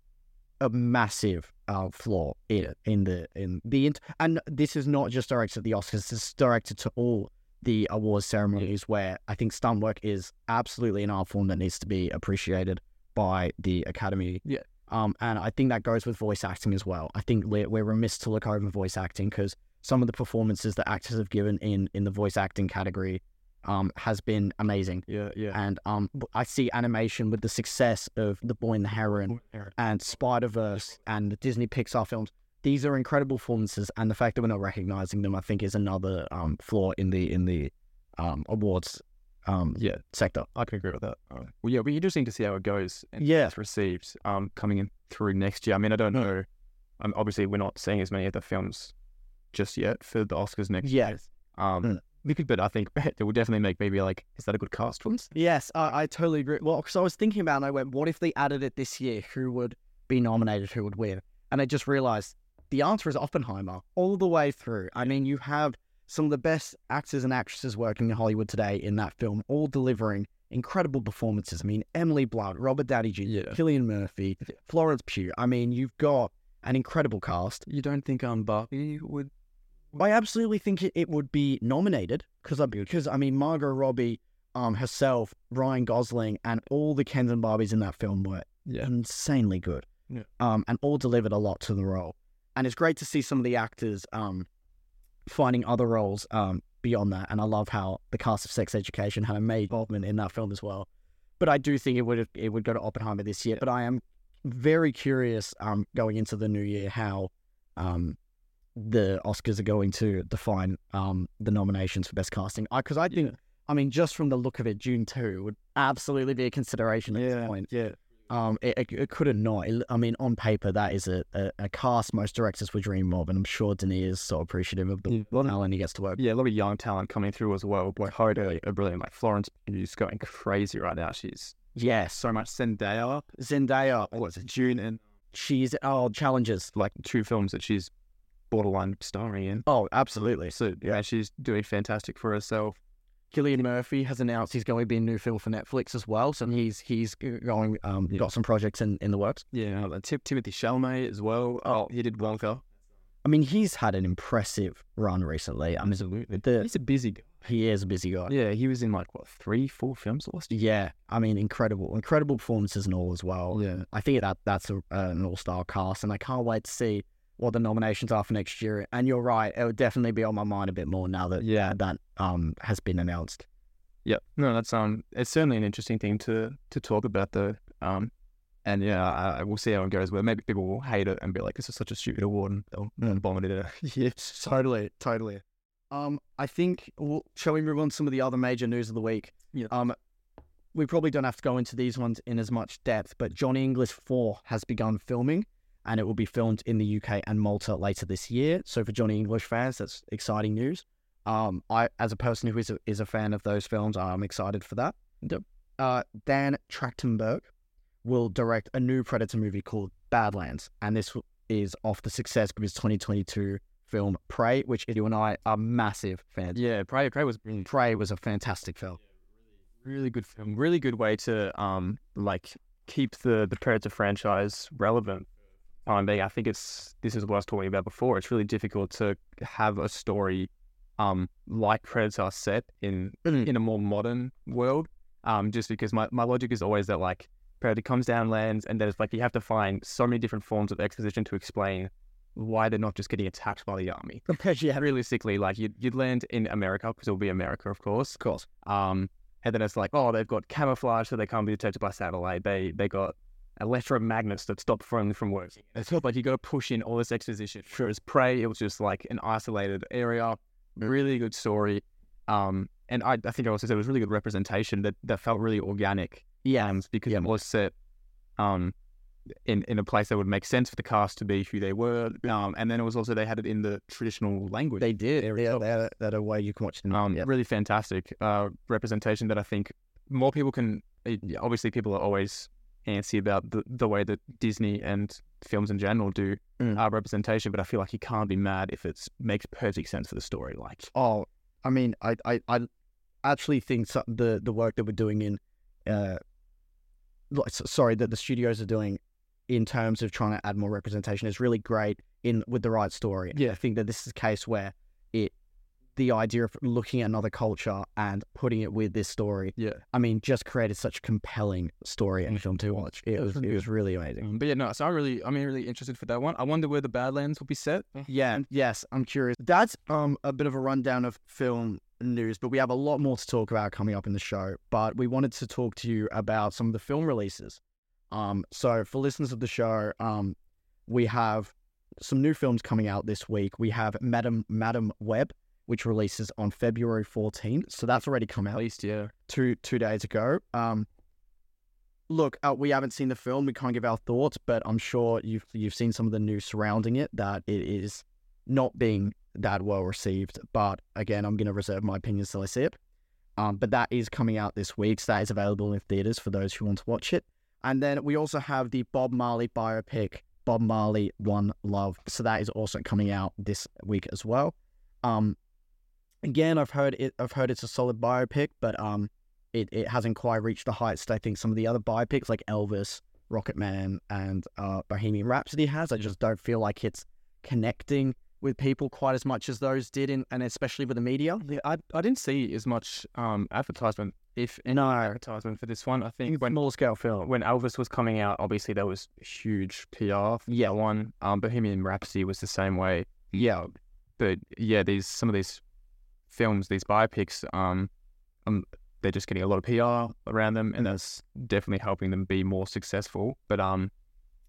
a massive uh, flaw in it in the in the and this is not just directed at the Oscars. This is directed to all the awards ceremonies where I think stunt work is absolutely an art form that needs to be appreciated by the Academy. Yeah. Um, and I think that goes with voice acting as well. I think we're, we're remiss to look over voice acting because some of the performances that actors have given in in the voice acting category um, has been amazing. yeah yeah. And um, I see animation with the success of The Boy and the Heron and Spider Verse and the Disney Pixar films. These are incredible performances, and the fact that we're not recognizing them, I think, is another um, flaw in the in the um, awards um, Yeah, sector. I can agree with that. Uh, well, yeah, it'll be interesting to see how it goes and Yeah. it's received um, coming in through next year. I mean, I don't know. Um, obviously, we're not seeing as many of the films just yet for the Oscars next Yeah. year. Um, Mm. but I think it will definitely make maybe like, is that a good cast for us? Yes, I, I totally agree. Well, because I was thinking about, it and I went, what if they added it this year? Who would be nominated? Who would win? And I just realized the answer is Oppenheimer all the way through. I mean, you have some of the best actors and actresses working in Hollywood today in that film, all delivering incredible performances. I mean, Emily Blunt, Robert Downey Jr., Yeah. Cillian Murphy, Yeah. Florence Pugh. I mean, you've got an incredible cast. You don't think um Barbie would? I absolutely think it, it would be nominated because I because I mean Margot Robbie, um herself, Ryan Gosling, and all the Kens and Barbies in that film were Yeah. insanely good. Yeah. Um, and all delivered a lot to the role. And it's great to see some of the actors um finding other roles um beyond that. And I love how the cast of Sex Education had a major involvement in that film as well. But I do think it would it would go to Oppenheimer this year. But I am very curious um going into the new year how um the Oscars are going to define um the nominations for best casting. I because I think I mean just from the look of it, Dune two would absolutely be a consideration at this point. yeah. Um, it, it, it couldn't not. It- I mean, on paper, that is a, a, a cast most directors would dream of, and I'm sure Denis is so appreciative of the Yeah, talent he gets to work. Yeah, a lot of young talent coming through as well. Boy, Hoda a brilliant. Like Florence Pugh's going crazy right now. She's Yes, so much Zendaya. Zendaya. What was it? Dune and She's oh Challengers. like two films that she's borderline starring in. Oh, absolutely. So yeah, she's doing fantastic for herself. Cillian Murphy has announced he's going to be a new film for Netflix as well, so he's he's going um Yeah. got some projects in, in the works. Yeah, and Tim- Timothée Chalamet as well. Oh, he did Wonka. I mean, he's had an impressive run recently. I mean, Absolutely. the, He's a busy guy. he is a busy guy. Yeah, he was in like what three, four films last year. Yeah, I mean, incredible, incredible performances and all as well. Yeah. I think that that's a, an all-star cast, and I can't wait to see what the nominations are for next year. And you're right, it would definitely be on my mind a bit more now that Yeah. that um has been announced. Yeah, no, that's um, it's certainly an interesting thing to to talk about though. Um, and yeah, I, I will see how it goes. Where maybe people will hate it and be like, "This is such a stupid award," and they'll Mm. vomit it. Yes, totally, totally. Um, I think. Well, shall we move on to some of the other major news of the week? Yeah. Um, we probably don't have to go into these ones in as much depth, but Johnny English Four has begun filming, and it will be filmed in the UK and Malta later this year. So for Johnny English fans, that's exciting news. Um, I, as a person who is a, is a fan of those films, I'm excited for that. Yep. Uh, Dan Trachtenberg will direct a new Predator movie called Badlands, and this is off the success of his 2022 film Prey, which you and I are massive fans. Yeah, Prey, Prey was brilliant. Prey was a fantastic film. really good film. Really good way to um like keep the the Predator franchise relevant. Time being, I think it's this is what I was talking about before. It's really difficult to have a story um like Predator set in Mm. in a more modern world. Um, just because my, my logic is always that like Predator comes down, lands, and then it's like you have to find so many different forms of exposition to explain why they're not just getting attacked by the army. yeah, Realistically, like you'd, you'd land in America because it'll be America, of course. of course. Um, and then it's like, oh, they've got camouflage so they can't be detected by satellite. They they got electromagnets that stop phone from working. It's not like you got to push in all this exposition. Sure, as prey, it was just like an isolated area. Really good story. Um, and I, I think I also said it was really good representation that that felt really organic. Yeah, Um, because Yeah. it was set, um, in in a place that would make sense for the cast to be who they were. Um, and then it was also they had it in the traditional language. they did. Yeah, they had, a- they a way you can watch them. Um, yeah. really fantastic uh, representation that I think more people can. Obviously, people are always antsy about the, the way that Disney and films in general do Mm. uh, representation, but I feel like you can't be mad if it makes perfect sense for the story. Like, Oh, I mean, I, I, I actually think so, the the work that we're doing in, uh, sorry, that the studios are doing in terms of trying to add more representation is really great in with the right story. Yeah. I think that this is a case where the idea of looking at another culture and putting it with this story, yeah. I mean, just created such a compelling story and film to watch. It was really it was really amazing. Um, but yeah, no. So I really, I'm really interested for that one. I wonder where the Badlands will be set. Yeah, yes, I'm curious. That's um a bit of a rundown of film news, but we have a lot more to talk about coming up in the show. But we wanted to talk to you about some of the film releases. Um, so for listeners of the show, um, we have some new films coming out this week. We have Madam Madame Web, which releases on February 14th. So that's already come At out least, yeah. two two days ago. Um, look, uh, we haven't seen the film. We can't give our thoughts, but I'm sure you've you've seen some of the news surrounding it that it is not being that well received. But again, I'm going to reserve my opinions till I see it. Um, but that is coming out this week. So that is available in theaters for those who want to watch it. And then we also have the Bob Marley biopic, Bob Marley One Love. So that is also coming out this week as well. Um, again, I've heard it. I've heard it's a solid biopic, but um, it, it hasn't quite reached the heights that I think some of the other biopics like Elvis, Rocketman, and uh, Bohemian Rhapsody has. I just don't feel like it's connecting with people quite as much as those did, in, and especially with the media. I, I didn't see as much um advertisement, if any No. advertisement for this one. I think when Small scale film. when Elvis was coming out, obviously there was huge PR for Yeah. one. Um, Bohemian Rhapsody was the same way. Yeah, But yeah, these some of these films, these biopics, um, um, they're just getting a lot of PR around them, and that's definitely helping them be more successful. But um,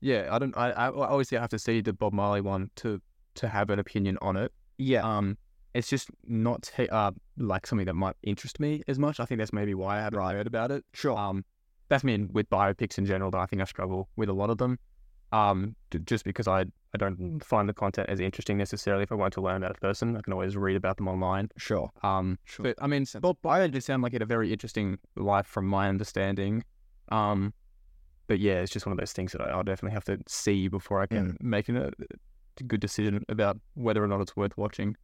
yeah, I don't. I, I obviously I have to see the Bob Marley one to to have an opinion on it. yeah, Um, it's just not ta- uh, like something that might interest me as much. I think that's maybe why I haven't heard about it. sure. Um, that's me with biopics in general. That I think I struggle with a lot of them. Um, just because I I don't find the content as interesting necessarily. If I want to learn about a person, I can always read about them online. sure. Um, but I mean, Bob Bio did sound like he had a very interesting life from my understanding. Um, but yeah, it's just one of those things that I, I'll definitely have to see before I can make a, a good decision about whether or not it's worth watching.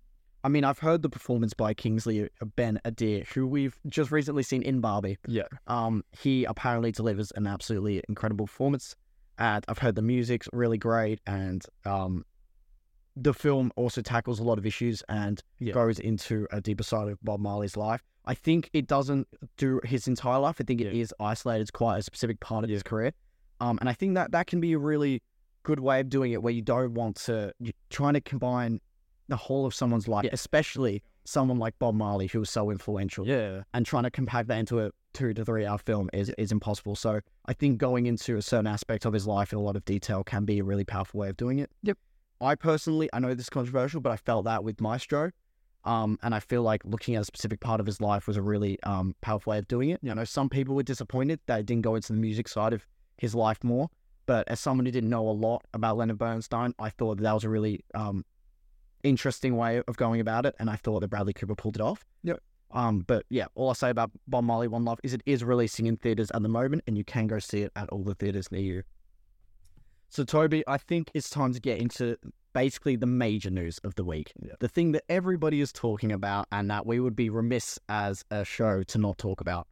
I mean, I've heard the performance by Kingsley Ben-Adir, who we've just recently seen in Barbie. Yeah. Um, he apparently delivers an absolutely incredible performance, and I've heard the music's really great, and um, the film also tackles a lot of issues and Yeah. goes into a deeper side of Bob Marley's life. I think it doesn't do his entire life. I think it Yeah. is isolated. It's quite a specific part of his career, um, and I think that that can be a really good way of doing it, where you don't want to you're trying to combine the whole of someone's life, especially someone like Bob Marley, who was so influential, Yeah. and trying to compact that into a two to three hour film is, is impossible. So I think going into a certain aspect of his life in a lot of detail can be a really powerful way of doing it. Yep. I personally, I know this is controversial, but I felt that with Maestro. Um, and I feel like looking at a specific part of his life was a really um, powerful way of doing it. You know, some people were disappointed that it didn't go into the music side of his life more. But as someone who didn't know a lot about Leonard Bernstein, I thought that, that was a really um, interesting way of going about it, and I thought that Bradley Cooper pulled it off. Yep. Um, but yeah, all I'll say about Bob Marley One Love is it is releasing in theaters at the moment, and you can go see it at all the theaters near you. So Toby, I think it's time to get into basically the major news of the week, Yeah. the thing that everybody is talking about, and that we would be remiss as a show to not talk about,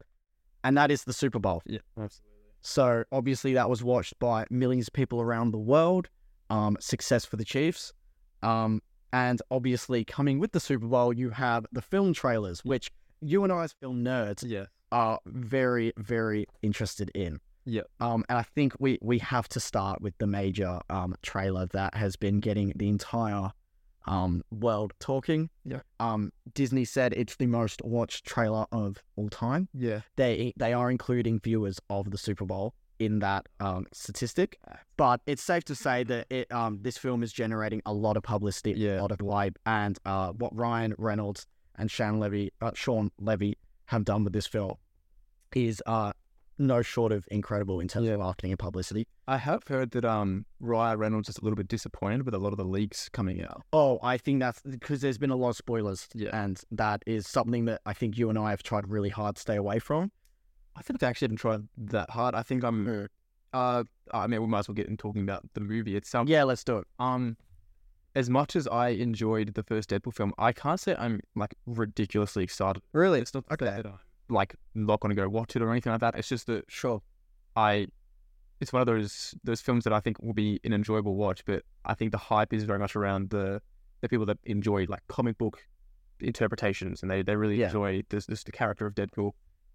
and that is the Super Bowl. Yeah. Absolutely. So obviously that was watched by millions of people around the world. Um, success for the Chiefs. Um, and obviously coming with the Super Bowl, you have the film trailers, which you and I as film nerds Yeah. are very, very interested in. Yeah. Um, and I think we we have to start with the major um trailer that has been getting the entire um world talking. Yeah. Um, Disney said it's the most watched trailer of all time Yeah. they they are including viewers of the Super Bowl in that um, statistic, but it's safe to say that it um, this film is generating a lot of publicity, Yeah. a lot of hype, and uh, what Ryan Reynolds and Shawn Levy, uh, Shawn Levy have done with this film is uh, no short of incredible in terms Yeah. of marketing and publicity. I have heard that um Ryan Reynolds is a little bit disappointed with a lot of the leaks coming out. Oh, I think that's because there's been a lot of spoilers, Yeah. and that is something that I think you and I have tried really hard to stay away from. I think I actually didn't try that hard. I think I'm. Uh, I mean, we might as well get into talking about the movie itself. Yeah, let's do it. Um, as much as I enjoyed the first Deadpool film, I can't say I'm like ridiculously excited. Really? It's not Okay. that I'm like not going to go watch it or anything like that. It's just that Sure. I, it's one of those those films that I think will be an enjoyable watch. But I think the hype is very much around the the people that enjoy like comic book interpretations, and they they really Yeah. enjoy this this the character of Deadpool.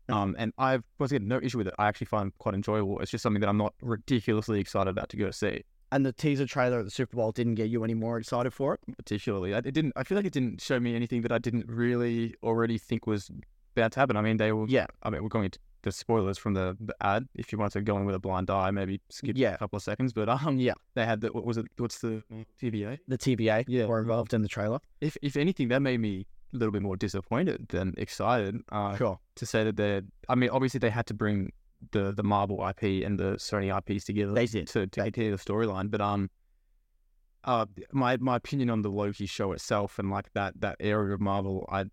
Um, and I've once again no issue with it. I actually find quite enjoyable. It's just something that I'm not ridiculously excited about to go see. And the teaser trailer at the Super Bowl didn't get you any more excited for it? particularly. I- It didn't. I feel like it didn't show me anything that I didn't really already think was about to happen. I mean, they were. Yeah. I mean, we're going into the spoilers from the, the ad. If you want to go in with a blind eye, maybe skip Yeah. a couple of seconds. But um, Yeah. they had the what was it? What's the TVA? The TVA. Yeah. were involved in the trailer. If if anything, that made me a little bit more disappointed than excited. Uh, Sure. to say that they're. I mean, obviously they had to bring the the Marvel IP and the Sony IPs together They did. to to continue the storyline. But um, uh, my my opinion on the Loki show itself and like that that area of Marvel, I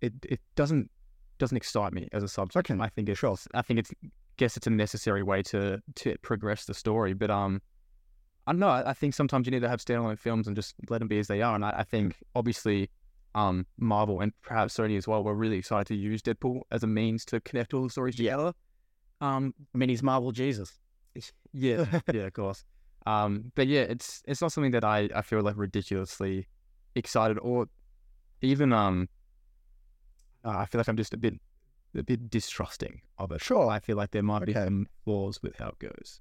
it it doesn't doesn't excite me as a subject. Okay, I think it's sure. I think it's guess it's a necessary way to to progress the story. But um, I don't know. I, I think sometimes you need to have standalone films and just let them be as they are. And I, I think obviously. Um, Marvel and perhaps Sony as well were really excited to use Deadpool as a means to connect all the stories Yeah. together. Um, I mean, he's Marvel Jesus. yeah, yeah, of course. Um, but yeah, it's it's not something that I, I feel like ridiculously excited or even um. uh, I feel like I'm just a bit a bit distrusting of it. Sure. I feel like there might be Okay. some flaws with how it goes.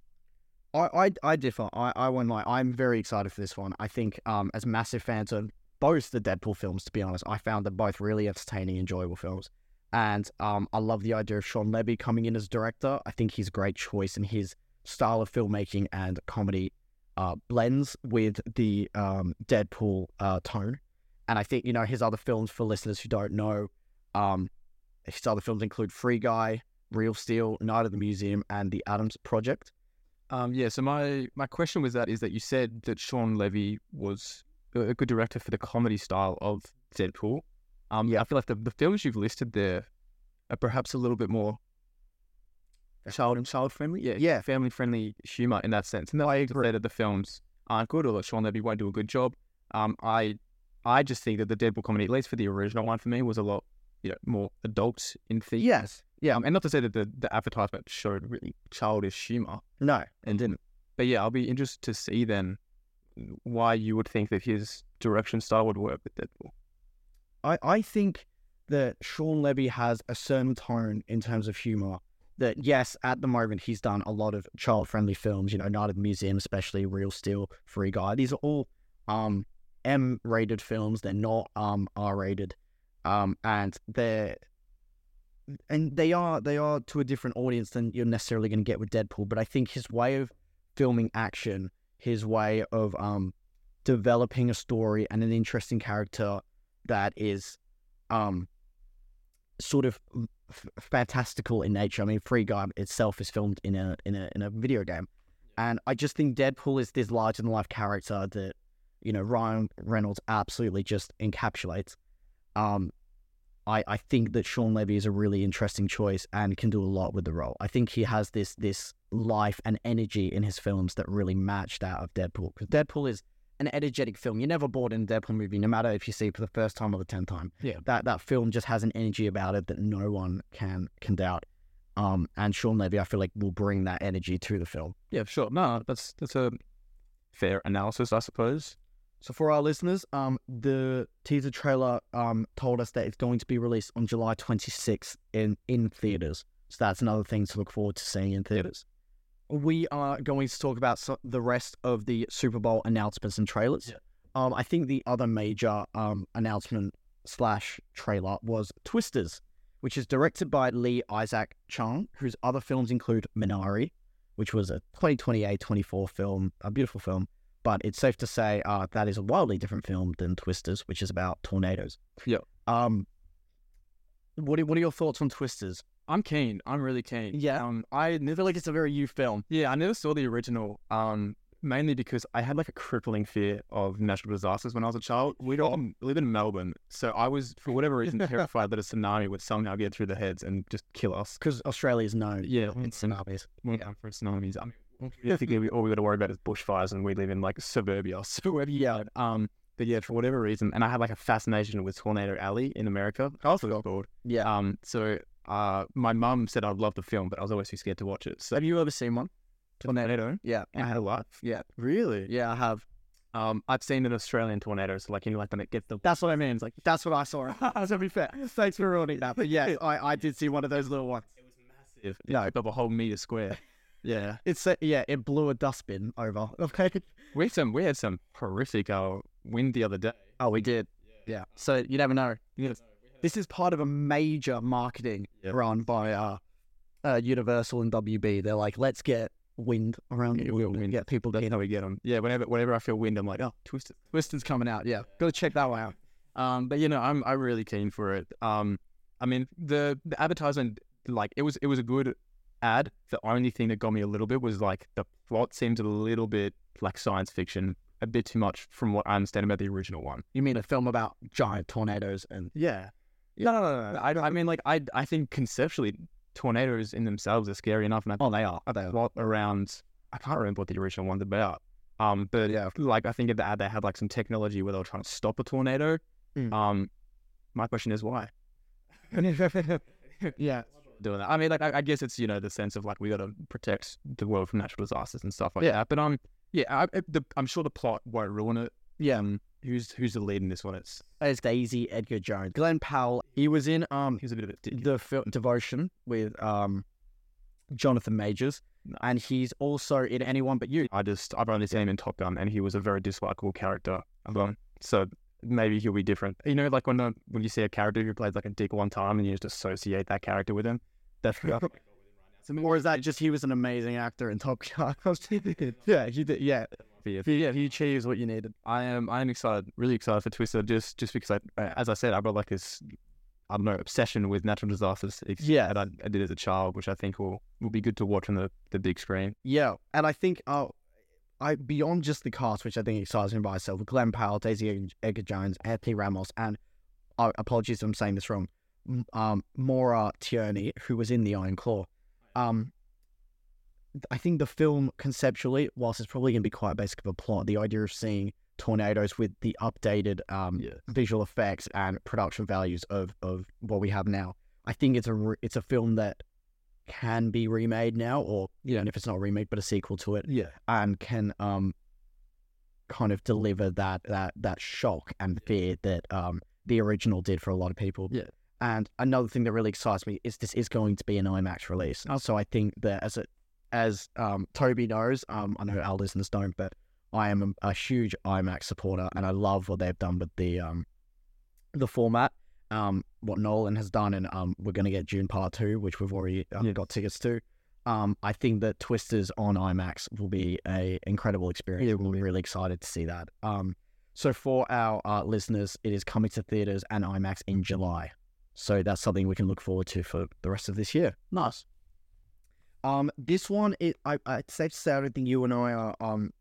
I, I, I differ. I, I won't lie. I'm very excited for this one. I think, um, as massive fans of both the Deadpool films, to be honest, I found them both really entertaining, enjoyable films. And um, I love the idea of Shawn Levy coming in as director. I think he's a great choice, and his style of filmmaking and comedy uh, blends with the um, Deadpool uh, tone. And I think you know his other films for listeners who don't know, um, his other films include Free Guy, Real Steel, Night of the Museum, and The Adams Project. Um, yeah. So my my question was that is that you said that Shawn Levy was a good director for the comedy style of Deadpool. Um, Yeah. I feel like the, the films you've listed there are perhaps a little bit more child and child friendly. Yeah, Yeah. family friendly humor in that sense. And I I agree. agree that the films aren't good or that Shawn Levy won't do a good job. Um, I I just think that the Deadpool comedy, at least for the original one for me, was a lot you know more adult in theme. Yes. Yeah. Um, and not to say that the, the advertisement showed really childish humor No. and didn't. But yeah, I'll be interested to see then why you would think that his direction style would work with Deadpool. I, I think that Shawn Levy has a certain tone in terms of humor that, yes, at the moment he's done a lot of child friendly films, you know, Night of the Museum, especially Real Steel, Free Guy. These are all um, M rated films. They're not um, R rated. um, and they're and they are they are to a different audience than you're necessarily going to get with Deadpool. But I think his way of filming action, his way of um, developing a story and an interesting character that is um, sort of f- fantastical in nature. I mean, Free Guy itself is filmed in a in a in a video game, and I just think Deadpool is this larger than life character that you know Ryan Reynolds absolutely just encapsulates. Um, I I think that Shawn Levy is a really interesting choice and can do a lot with the role. I think he has this this life and energy in his films that really matched that of Deadpool because Deadpool is an energetic film. You're never bored in a Deadpool movie, no matter if you see it for the first time or the tenth time. Yeah. that that film just has an energy about it that no one can can doubt. Um, and Shawn Levy, I feel like will bring that energy to the film. Yeah, sure. No, that's that's a fair analysis, I suppose. So for our listeners, um, the teaser trailer um told us that it's going to be released on July 26th in in theaters. So that's another thing to look forward to seeing in theaters. We are going to talk about so- the rest of the Super Bowl announcements and trailers. Yeah. Um, I think the other major um announcement slash trailer was Twisters, which is directed by Lee Isaac Chung, whose other films include Minari, which was a 2020 A24 film, a beautiful film but it's safe to say uh, that is a wildly different film than Twisters, which is about tornadoes. Yeah. Um. What are, What are your thoughts on Twisters? I'm keen. I'm really keen. Yeah. Um, I never like it's a very you film. Yeah, I never saw the original. Um, mainly because I had like a crippling fear of natural disasters when I was a child. We don't live in Melbourne, so I was for whatever reason terrified that a tsunami would somehow get through the heads and just kill us. Because Australia is known Yeah, in tsunamis. well, yeah, for tsunamis. I mean, basically, we, all we got to worry about is bushfires, and we live in like suburbia. Suburbia. Um, but yeah, for whatever reason, and I had like a fascination with Tornado Alley in America. I also got called. Yeah. Um, so uh, my mum said I'd love the film, but I was always too scared to watch it. So Have you ever seen one? tornado. Yeah. I had a lot. Yeah. Really? Yeah, I have. Um, I've seen an Australian tornado, so like you know, like when it gets the That's what I mean. It's like that's what I saw. to be fair, thanks for ruining that. But yeah, I, I did see one of those little ones. it was massive. It No. up a whole meter square. Yeah, It's uh, yeah, it blew a dustbin over. Okay. we had some we had some horrific uh, wind the other day. Oh, we did. Yeah. So you never know. This is part of a major marketing Yeah. run by uh, uh, Universal and WB. They're like, let's get wind around Yeah, the we'll world and wind. get people That's keen. how we get them. Yeah, whenever whenever I feel wind, I'm like, oh, twisted. Twisted coming out. Yeah. Go to check that one out. Um, but you know, I'm I'm really keen for it. Um, I mean, the the advertisement, like it was it was a good ad. The only thing that got me a little bit was like the plot seemed a little bit like science fiction, a bit too much from what I understand about the original one. You mean a film about giant tornadoes and Yeah. No, no, no, no. I, don't- I mean, like, I, I think conceptually, tornadoes in themselves are scary enough, and I oh, they are. think a lot around. I can't remember what the original one's about. Um, but Yeah. like, I think in the ad they had like some technology where they were trying to stop a tornado. Mm. Um, my question is why yeah. Doing that? I mean, like, I, I guess it's you know the sense of like we got to protect the world from natural disasters and stuff like Yeah. that. But um, yeah, I, I'm sure the plot won't ruin it. Yeah. Um, who's who's the lead in this one? It's It's Daisy Edgar Jones. Glen Powell. He was in um he was a bit of a the film Devotion with um Jonathan Majors, and he's also in Anyone But You. I just I've only seen him in Top Gun, and he was a very dislikable character. Um, so maybe he'll be different. You know, like when uh, when you see a character who plays like a dick one time, and you just associate that character with him. That's Or is that just he was an amazing actor in Top Gun? yeah, he did. Yeah, Yeah. he achieved what you needed. I am I am excited, really excited for Twister, just just because I, as I said, I've got like this. I don't know, obsession with natural disasters. Yeah. that I, I did as a child, which I think will, will be good to watch on the, the big screen. Yeah, and I think uh, I beyond just the cast, which I think excites me by itself, with Glen Powell, Daisy Edgar Jones, Anthony Ramos, and uh, apologies if I'm saying this wrong, um, Maura Tierney, who was in The Iron Claw. Um, I think the film conceptually, whilst it's probably going to be quite basic of a plot, the idea of seeing tornadoes with the updated um, Yeah. visual effects and production values of, of what we have now, I think it's a it's a film that can be remade now, or you know, if it's not a remake, but a sequel to it, Yeah. and can um kind of deliver that that that shock and fear that um the original did for a lot of people. Yeah. And another thing that really excites me is this is going to be an IMAX release. So I think that as a as um Toby knows, um I know our listeners don't, but I am a, a huge IMAX supporter and I love what they've done with the um the format. Um, what Nolan has done, and um, we're going to get Dune Part Two, which we've already uh, Yeah. got tickets to. Um, I think that Twisters on IMAX will be a incredible experience. Yeah, we'll be really excited to see that. Um, so for our uh, listeners, it is coming to theaters and IMAX in July. So that's something we can look forward to for the rest of this year. Nice. Um, this one, it, I, it's safe to say, I don't think you and I are um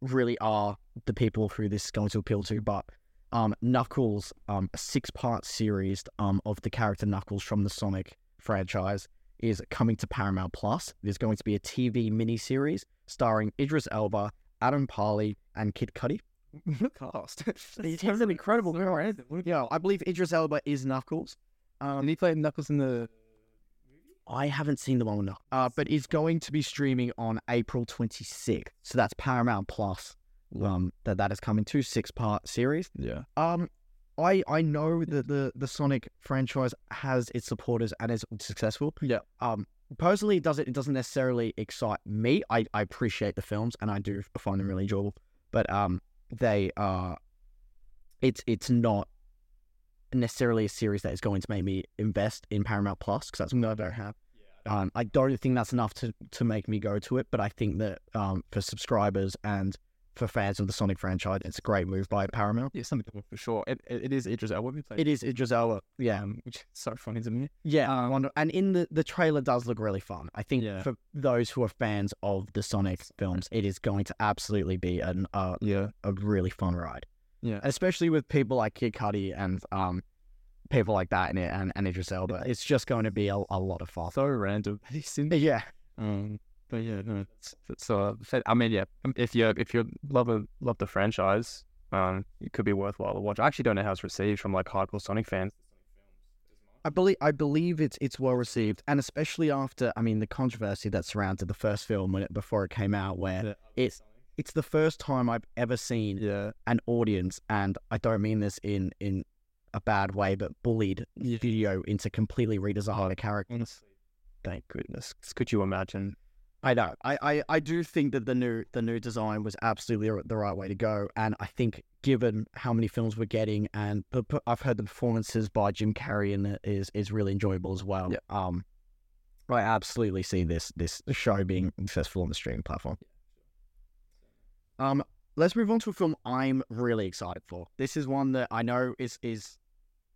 really are the people who this is going to appeal to, but um, Knuckles, um, a six-part series um of the character Knuckles from the Sonic franchise is coming to Paramount Plus. There's going to be a TV miniseries starring Idris Elba, Adam Pally, and Kid Cudi. The cast. He's an incredible guy. Yeah, I believe Idris Elba is Knuckles. Um, And he played Knuckles in the. I haven't seen the one with Knuckles, uh, but it's going to be streaming on April 26th. So that's Paramount Plus. Um, that that is coming to six part series. Yeah. Um, I I know that the the Sonic franchise has its supporters and is successful. Yeah. Um, personally, it doesn't it doesn't necessarily excite me. I I appreciate the films and I do find them really enjoyable, but um, they are. It's it's not necessarily a series that is going to make me invest in Paramount Plus because that's something I don't have. Um, I don't think that's enough to to make me go to it, but I think that um, for subscribers and for fans of the Sonic franchise, it's a great move by Paramount. Yeah, something for sure. It, it, it is Idris Elba. who played It is Idris Elba. Yeah, um, which is so funny to me. yeah. Um, wonder- and in the the trailer does look really fun. I think Yeah. for those who are fans of the Sonic films, it is going to absolutely be an uh, Yeah. a really fun ride. Yeah. especially with people like Kid Cudi and um people like that in it, and, and Idris Elba. It's just going to be a, a lot of fun. So random. Yeah, Um, but yeah, no, uh, I mean, yeah, um, if you if you love a love the franchise, um, it could be worthwhile to watch. I actually don't know how it's received from like hardcore Sonic fans. I believe I believe it's it's well received, and especially after I mean the controversy that surrounded the first film when it, before it came out, where it's it's the first time I've ever seen yeah, an audience, and I don't mean this in in a bad way, but bullied Yeah. video into completely redesigned a character. honestly, thank goodness. Could you imagine? I know. I, I, I do think that the new the new design was absolutely the right way to go, and I think given how many films we're getting, and I've heard the performances by Jim Carrey in it is is really enjoyable as well. Yeah. Um, I absolutely see this this show being successful on the streaming platform. Um, let's move on to a film I'm really excited for. This is one that I know is is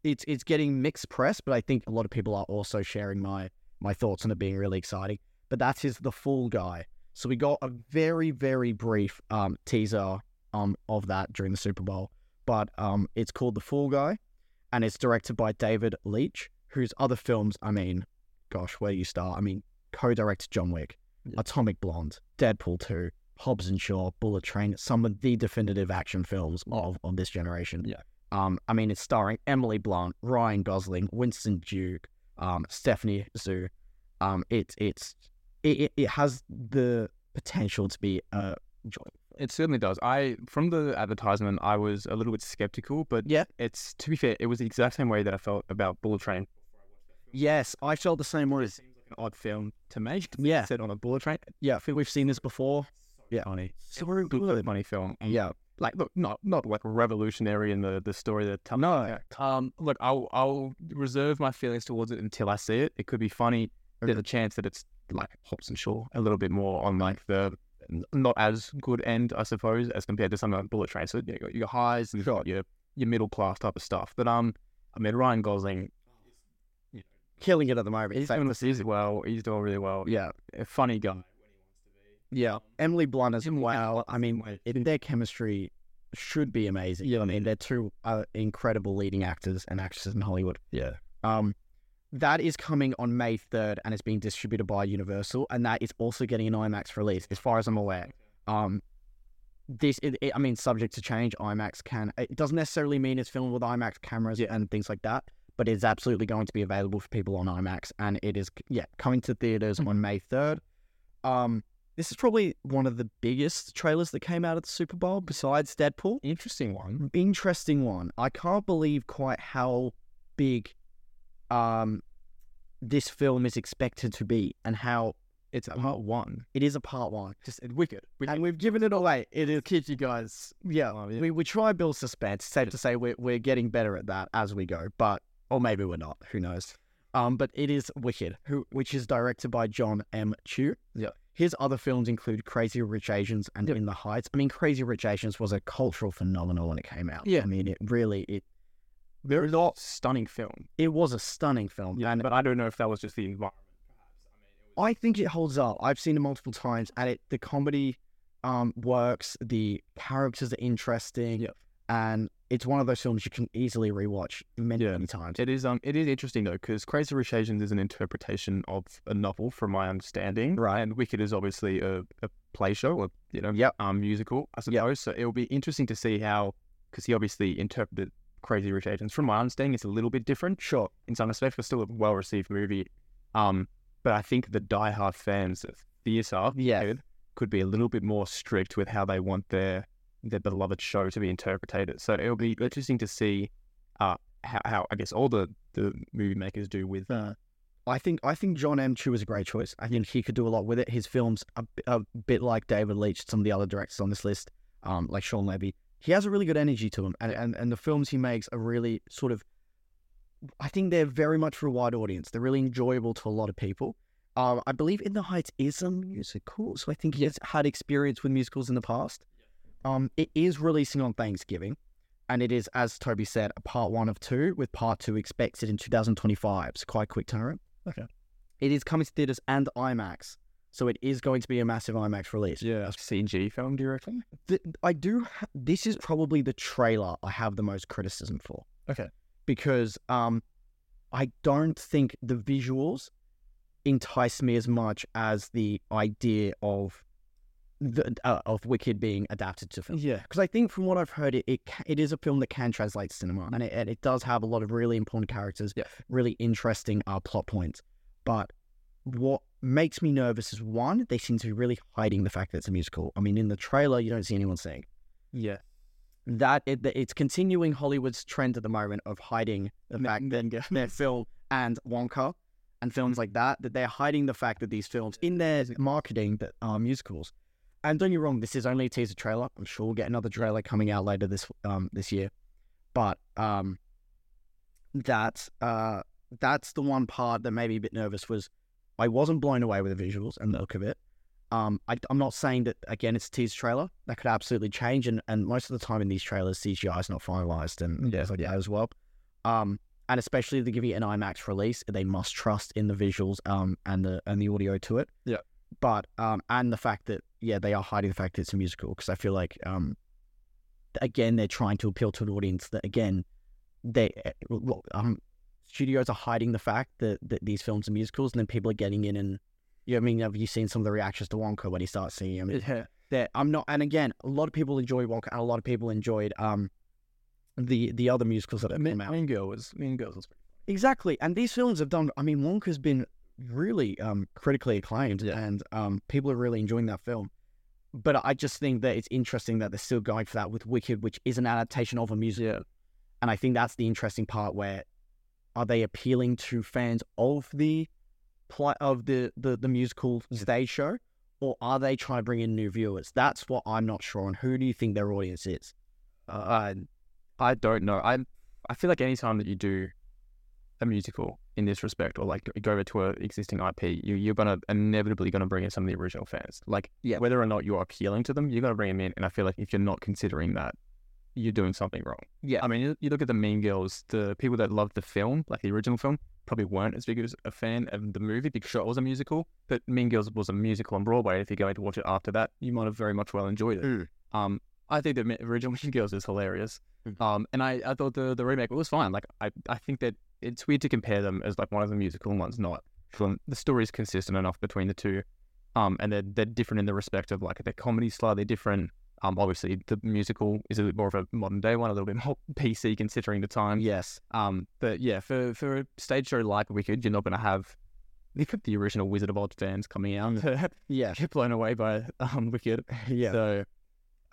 it's it's getting mixed press, but I think a lot of people are also sharing my my thoughts on it being really exciting but that is the Fall Guy. So we got a very very brief um, teaser um of that during the Super Bowl, but um it's called The Fall Guy, and it's directed by David Leitch, whose other films, I mean, gosh, where do you start? I mean, co-directed John Wick, Yeah. Atomic Blonde, Deadpool two, Hobbs and Shaw, Bullet Train, some of the definitive action films of of this generation. Yeah. Um, I mean, it's starring Emily Blunt, Ryan Gosling, Winston Duke, um, Stephanie Hsu. Um, it's it's it, it, it has the potential to be uh enjoyable. It certainly does. I from the advertisement, I was a little bit skeptical, but Yeah. it's to be fair, it was the exact same way that I felt about Bullet Train. Yes, I felt the same way. It Seems like an odd film to make. Yeah. set on a bullet train. Yeah, I think we've seen this before. Yeah. funny. So It's a good, funny film. Yeah. like look, not not like revolutionary in the the story that tells. No, um, look, I'll I'll reserve my feelings towards it until I see it. It could be funny. There's a chance that it's like Hobbs and Shaw a little bit more on like the not as good end, I suppose, as compared to something like Bullet Train. So you got your highs, you've got your your middle class type of stuff. But um, I mean Ryan Gosling, Killing it at the moment. he's doing this well. He's doing really well. yeah. A funny guy. Yeah. Emily Blunt as well. I mean, it, their chemistry should be amazing. Yeah. I mean, they're two uh, incredible leading actors and actresses in Hollywood. Yeah. Um, that is coming on May 3rd and it's being distributed by Universal, and that is also getting an IMAX release, as far as I'm aware. Um, this, it, it- I mean, subject to change, IMAX can. It doesn't necessarily mean it's filmed with IMAX cameras and things like that, but it's absolutely going to be available for people on IMAX, and it is, yeah, coming to theaters on May 3rd. Um, this is probably one of the biggest trailers that came out of the Super Bowl besides Deadpool Interesting one. interesting one. I can't believe quite how big um this film is expected to be and how It's a part one. it is a part one. Just wicked. And we've given it away. It is kids, you guys. yeah. Oh, yeah. We we try build suspense. Safe to say we're we're getting better at that as we go. But or maybe we're not. Who knows? Um, but it is Wicked, who which is directed by John M. Chu. Yeah. His other films include Crazy Rich Asians and Yep. In the Heights. I mean, Crazy Rich Asians was a cultural phenomenon when it came out. Yeah. I mean, it really it Very not stunning film. it was a stunning film. Yeah, and but I don't know if that was just the environment. I think it holds up. I've seen it multiple times, and it the comedy um, works. The characters are interesting, Yep. and it's one of those films you can easily rewatch many, Yeah. many times. It is um it is interesting though because Crazy Rich Asians is an interpretation of a novel from my understanding, Right. And Wicked is obviously a, a play show, or you know, Yep. um, musical, I suppose. So it'll be interesting to see how because he obviously interpreted Crazy Rich Asians. From my understanding, it's a little bit different Sure. in some respects, but still a well received movie. Um, but I think the diehard fans of theatre Yeah. could, be a little bit more strict with how they want their their beloved show to be interpreted. So it'll be interesting to see uh, how, how I guess all the, the movie makers do with Uh, I think I think John M. Chu is a great choice. I think he could do a lot with it. His films are b- a bit like David Leitch, some of the other directors on this list, um, like Shawn Levy. He has a really good energy to him, and, and and the films he makes are really sort of. I think they're very much for a wide audience. They're really enjoyable to a lot of people. Um, I believe In the Heights is a musical, so I think he has had experience with musicals in the past. Um, it is releasing on Thanksgiving, and it is, as Toby said, a part one of two, with part two expected in 2025. So quite quick turnaround. Okay. It is coming to theaters and IMAX, so it is going to be a massive IMAX release. yeah CG film. Do you reckon? Th- I do. Ha- this is probably the trailer I have the most criticism for. Okay. Because um, I don't think the visuals entice me as much as the idea of the uh, of Wicked being adapted to film. Yeah. Because I think from what I've heard, it it, ca- it is a film that can translate to cinema, and it, and it does have a lot of really important characters, Yeah. really interesting uh, plot points. But what makes me nervous is one, they seem to be really hiding the fact that it's a musical. I mean, in the trailer, you don't see anyone sing. Yeah. That it, it's continuing Hollywood's trend at the moment of hiding the Ma- fact that their film and Wonka and films like that that they're hiding the fact that these films in their marketing that are musicals. And don't get me wrong, this is only a teaser trailer. I'm sure we'll get another trailer coming out later this um this year, but um that uh that's the one part that made me a bit nervous was I wasn't blown away with the visuals and the look of it. Um, I, I'm not saying that again it's a teaser trailer that could absolutely change, and, and most of the time in these trailers CGI is not finalized and Yeah, like that as well. Um, and especially if they give you an IMAX release, they must trust in the visuals um and the and the audio to it. Yeah. But um and the fact that yeah they are hiding the fact that it's a musical because I feel like um again they're trying to appeal to an audience that again they well, um studios are hiding the fact that, that these films are musicals and then people are getting in and you know, I mean have you seen some of the reactions to Wonka when he starts seeing Yeah. that I'm not and again a lot of people enjoy Wonka and a lot of people enjoyed um the the other musicals that have Mean, come out. mean Girl was Mean Girls was Exactly. And these films have done I mean Wonka's been really um critically acclaimed Yeah. and um people are really enjoying that film. But I just think that it's interesting that they're still going for that with Wicked, which is an adaptation of a musical. And I think that's the interesting part where are they appealing to fans of the plot of the, the, the musical stage show? Or are they trying to bring in new viewers? That's what I'm not sure on. Who do you think their audience is? Uh, I I don't know. I I feel like anytime that you do a musical in this respect, or like go over to an existing IP, you you're gonna inevitably gonna bring in some of the original fans. Like Yeah. whether or not you're appealing to them, you're gonna bring them in. And I feel like if you're not considering that, you're doing something wrong. Yeah. I mean, you, you look at the Mean Girls, the people that loved the film, like the original film, probably weren't as big as a fan of the movie because it was a musical. But Mean Girls was a musical on Broadway. If you're going to watch it after that, you might have very much well enjoyed it. Mm. Um, I think the original Mean Girls is hilarious. Mm. Um, and I, I thought the the remake was fine. Like I, I think that it's weird to compare them as like one of the musical and one's not. The story is consistent enough between the two. Um, and they're they're different in the respect of like their comedy slightly different. Um, obviously the musical is a bit more of a modern day one, a little bit more PC considering the time. Yes. Um, but yeah, for for a stage show like Wicked, you're not going to have the, the original Wizard of Oz fans coming out Yeah. get blown away by um Wicked. Yeah. So,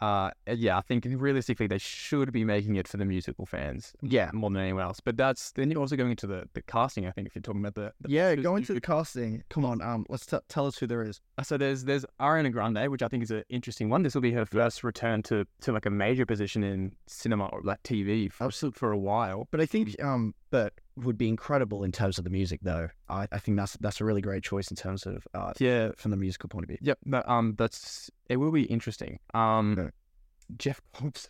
uh, yeah, I think realistically they should be making it for the musical fans yeah. more than anyone else. But that's then you're also going into the, the casting. I think if you're talking about the, the Yeah, because go you- into the casting. Come on, um, let's t- tell us who there is. Uh, So there's there's Ariana Grande, which I think is an interesting one. This will be her first return to to like a major position in cinema or like TV for, for a while. But I think um, but would be incredible in terms of the music, though. I, I think that's that's a really great choice in terms of uh, Yeah, from the musical point of view. Yep. That, um, that's it. Will be interesting. Um, Yeah. Jeff Goldblum.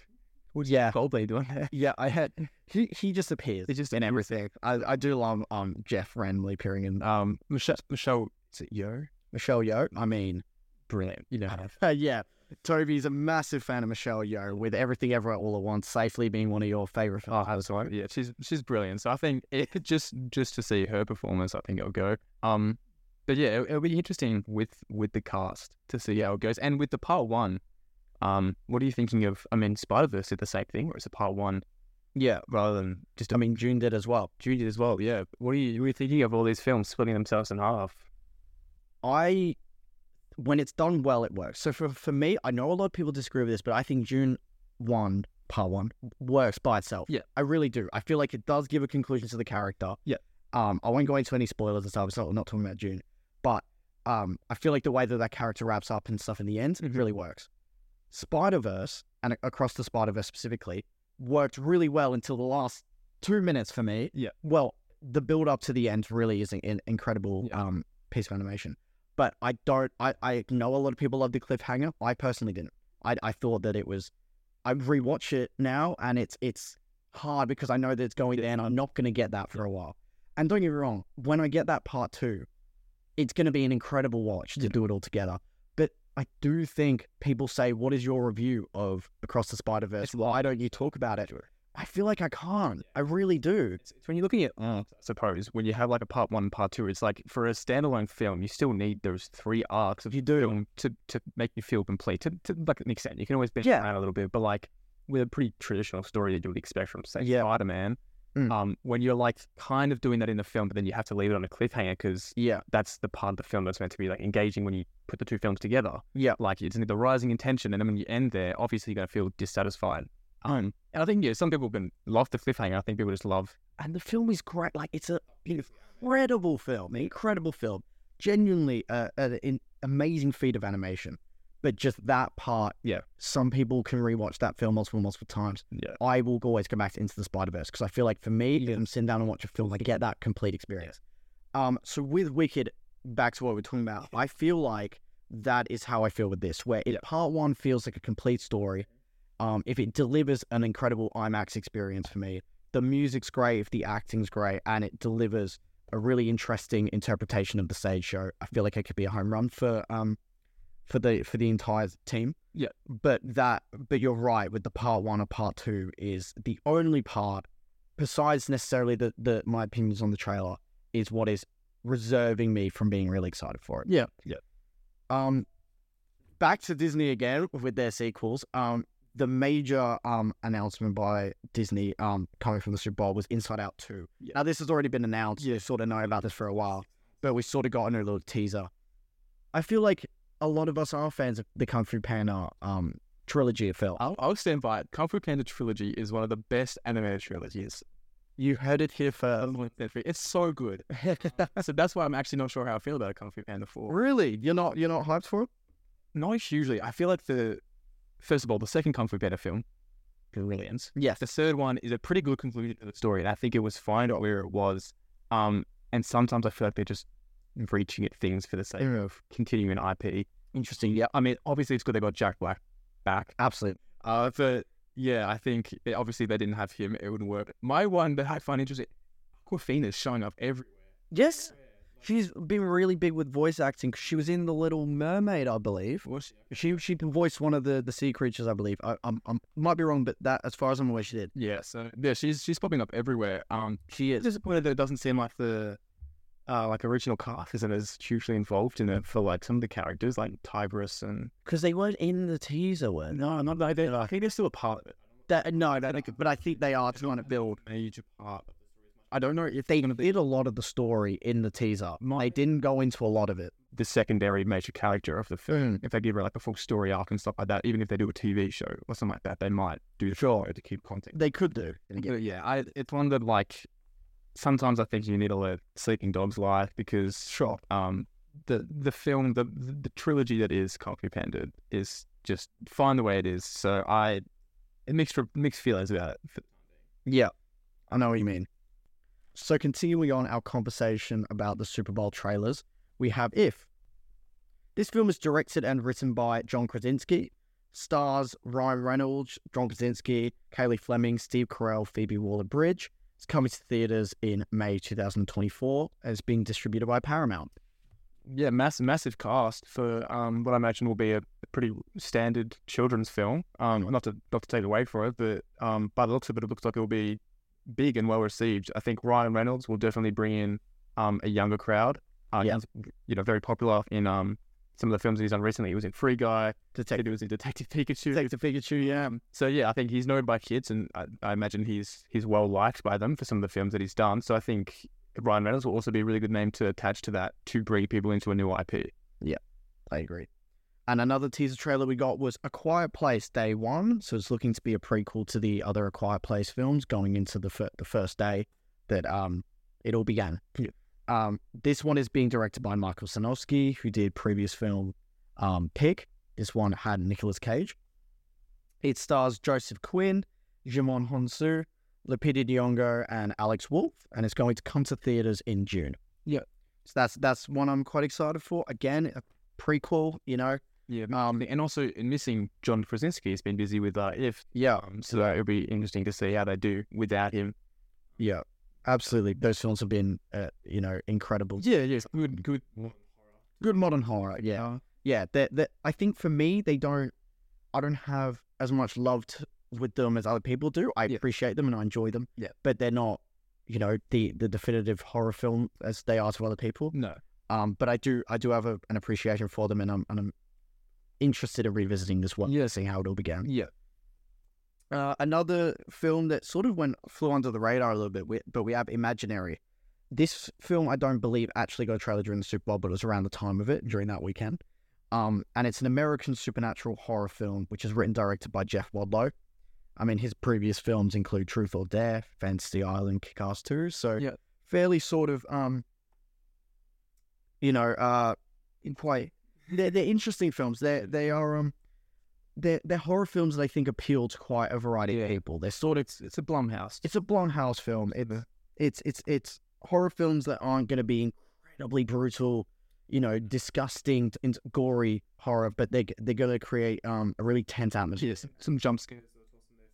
What's Yeah. Goldblum doing there? Yeah, I had he he just appears. He just in everything. I, I do love um Jeff randomly appearing in Um, Michelle. Michelle. Is it Yo? Michelle Yeoh. I mean, Brilliant. You know. uh, yeah, Toby's a massive fan of Michelle Yeoh with Everything Everywhere All at Once, safely being one of your favorite films. Oh, that's right. Yeah, she's she's brilliant. So I think it just just to see her performance, I think it'll go. Um, but yeah, it'll, it'll be interesting with with the cast to see how it goes, and with the part one. Um, what are you thinking of? I mean, Spider Verse did the same thing, or is it part one yeah, rather than just I mean Dune did as well. Dune did as well? Yeah. What are you what are you thinking of all these films splitting themselves in half? I when it's done well, it works. So for for me, I know a lot of people disagree with this, but I think Dune one part one works by itself. Yeah. I really do. I feel like it does give a conclusion to the character. Yeah. Um, I won't go into any spoilers and stuff. So I'm not talking about Dune, but um, I feel like the way that that character wraps up and stuff in the end Mhm. really works. Spider Verse and across the Spider Verse specifically worked really well until the last two minutes for me. Yeah. Well, the build up to the end really is an incredible Yeah. um piece of animation. But I don't. I, I know a lot of people love the cliffhanger. I personally didn't. I I thought that it was. I rewatch it now, and it's it's hard because I know that it's going there, and I'm not going to get that for a while. And don't get me wrong, when I get that part two, it's going to be an incredible watch to do it all together. But I do think people say, "What is your review of Across the Spider Verse? Why don't you talk about it?" I feel like I can't. I really do. It's, it's when you're looking at, I suppose, when you have like a part one, part two, it's like for a standalone film, you still need those three arcs of You do. film to, to make you feel complete. To, to like an extent, you can always bench Yeah. around a little bit, but like with a pretty traditional story that you would expect from say Yeah. Spider Man, Mm. um, when you're like kind of doing that in the film, but then you have to leave it on a cliffhanger because Yeah. that's the part of the film that's meant to be like engaging when you put the two films together. Yeah. Like it's the rising intention, and then when you end there, obviously you're gonna feel dissatisfied. Um, and I think yeah, some people can love the cliffhanger. I think people just love and the film is great. Like it's a incredible film, an incredible film. Genuinely, uh, an an amazing feat of animation. But just that part, Yeah. Some people can rewatch that film multiple, multiple times. yeah. I will always go back to Into the Spider Verse because I feel like for me, if I'm sitting down and watch a film, I get that complete experience. Um, so with Wicked, back to what we're talking about, I feel like that is how I feel with this, where it, part one feels like a complete story. Um, if it delivers an incredible IMAX experience for me, the music's great, if the acting's great, and it delivers a really interesting interpretation of the stage show, I feel like it could be a home run for um for the for the entire team. Yeah. But that but you're right with the part one or part two is the only part besides necessarily the, the my opinions on the trailer is what is reserving me from being really excited for it. Yeah. Yeah. Um back to Disney again with their sequels. Um the major um announcement by Disney um coming from the Super Bowl was Inside Out 2. Yeah. Now this has already been announced. You sort of know about this for a while, but we sort of got a new little teaser. I feel like a lot of us are fans of the Kung Fu Panda um trilogy of films. I'll, I'll stand by it. Kung Fu Panda trilogy is one of the best animated trilogies. You heard it here first. It's so good. so that's why I'm actually not sure how I feel about Kung Fu Panda 4. really? You're not you're not hyped for it? Not hugely. I feel like the first of all, the second Kung Fu Panda film, brilliant. Yes. The third one is a pretty good conclusion to the story, and I think it was fine where it was. Um, and sometimes I feel like they're just reaching at things for the sake of continuing IP. Interesting. Yeah. I mean, obviously it's good they got Jack Black back. Absolutely. Uh, but yeah, I think it, obviously they didn't have him; it wouldn't work. My one that I find interesting, Awkwafina's showing up everywhere. Yes. She's been really big with voice acting. She was in The Little Mermaid, I believe. Was She she? she voiced one of the, the sea creatures, I believe. I I'm, I'm might be wrong, but that as far as I'm aware, she did. Yeah, so yeah, she's she's popping up everywhere. Um, She it's disappointed that it doesn't seem like the uh like original cast isn't as hugely involved in it for like some of the characters like Tigress and because they weren't in the teaser, were they? no, not like they. I think they're still a part of it. That no, that, but I think they are trying to build. A major part. Of the story. I don't know if They they're gonna be did a lot of the story in the teaser. They didn't go into a lot of it. the secondary major character of the film. If they give her like a full story arc and stuff like that, even if they do a TV show or something like that, they might do the Sure. show to keep context. They could do. Yeah, I it's one that like sometimes I think you need to let sleeping dogs lie because Sure. um the the film the the trilogy that is Fu Panda is just fine the way it is. So I mixed mixed feelings about it. Yeah, I know what you mean. So continuing on our conversation about the Super Bowl trailers, we have If. This film is directed and written by John Krasinski, stars Ryan Reynolds, John Krasinski, Cailey Fleming, Steve Carell, Phoebe Waller-Bridge. It's coming to theaters in May 2024 and it's being distributed by Paramount. Yeah, massive, massive cast for um, what I imagine will be a pretty standard children's film. Um, not to not to take away from it, but um, by the looks of it, it looks like it will be big and well received. I think Ryan Reynolds will definitely bring in um, a younger crowd. Uh, Yeah. he's, you know, very popular in um, some of the films that he's done recently. He was in Free Guy. Detective, He was in Detective Pikachu. Detective Pikachu, yeah. So yeah, I think he's known by kids, and I, I imagine he's he's well liked by them for some of the films that he's done. So I think Ryan Reynolds will also be a really good name to attach to that to bring people into a new IP. Yeah, I agree. And another teaser trailer we got was A Quiet Place Day One. So it's looking to be a prequel to the other A Quiet Place films going into the fir- the first day that um it all began. Yeah. Um, this one is being directed by Michael Sarnoski, who did previous film um, Pig. This one had Nicolas Cage. It stars Joseph Quinn, Djimon Hounsou, Lupita Nyong'o, and Alex Wolff, and it's going to come to theaters in June. Yeah. so that's that's one I'm quite excited for. Again, a prequel, you know. Yeah, Um, and also in missing John Krasinski has been busy with uh, If, Yeah, um, so that it'll be interesting to see how they do without him. yeah, absolutely. Those films have been, uh, you know, incredible. Yeah, yeah, good, good. Good modern horror. Yeah, yeah. That that I think for me, they don't. I don't have as much love to, with them as other people do. I Yeah. appreciate them and I enjoy them. Yeah. but they're not, you know, the the definitive horror film as they are to other people. No, Um, but I do I do have a, an appreciation for them, and I'm and I'm interested in revisiting this one, Yeah. seeing how it all began. yeah, Uh, another film that sort of went flew under the radar a little bit, we- but we have Imaginary. This film, I don't believe, actually got a trailer during the Super Bowl, but it was around the time of it during that weekend. Um, and it's an American supernatural horror film, which is written and directed by Jeff Wadlow. I mean, his previous films include Truth or Dare, Fantasy Island, Kick-Ass 2. So Yeah. fairly sort of, um, you know, uh, in quite they're, they're interesting films. They they are um they're they're horror films that I think appeal to quite a variety Yeah. of people. They're sort of it's it's a Blumhouse. it's a Blumhouse film. It's it's it's it's horror films that aren't going to be incredibly brutal, you know, disgusting and gory horror, but they they're going to create um a really tense atmosphere. Yes, some jump scares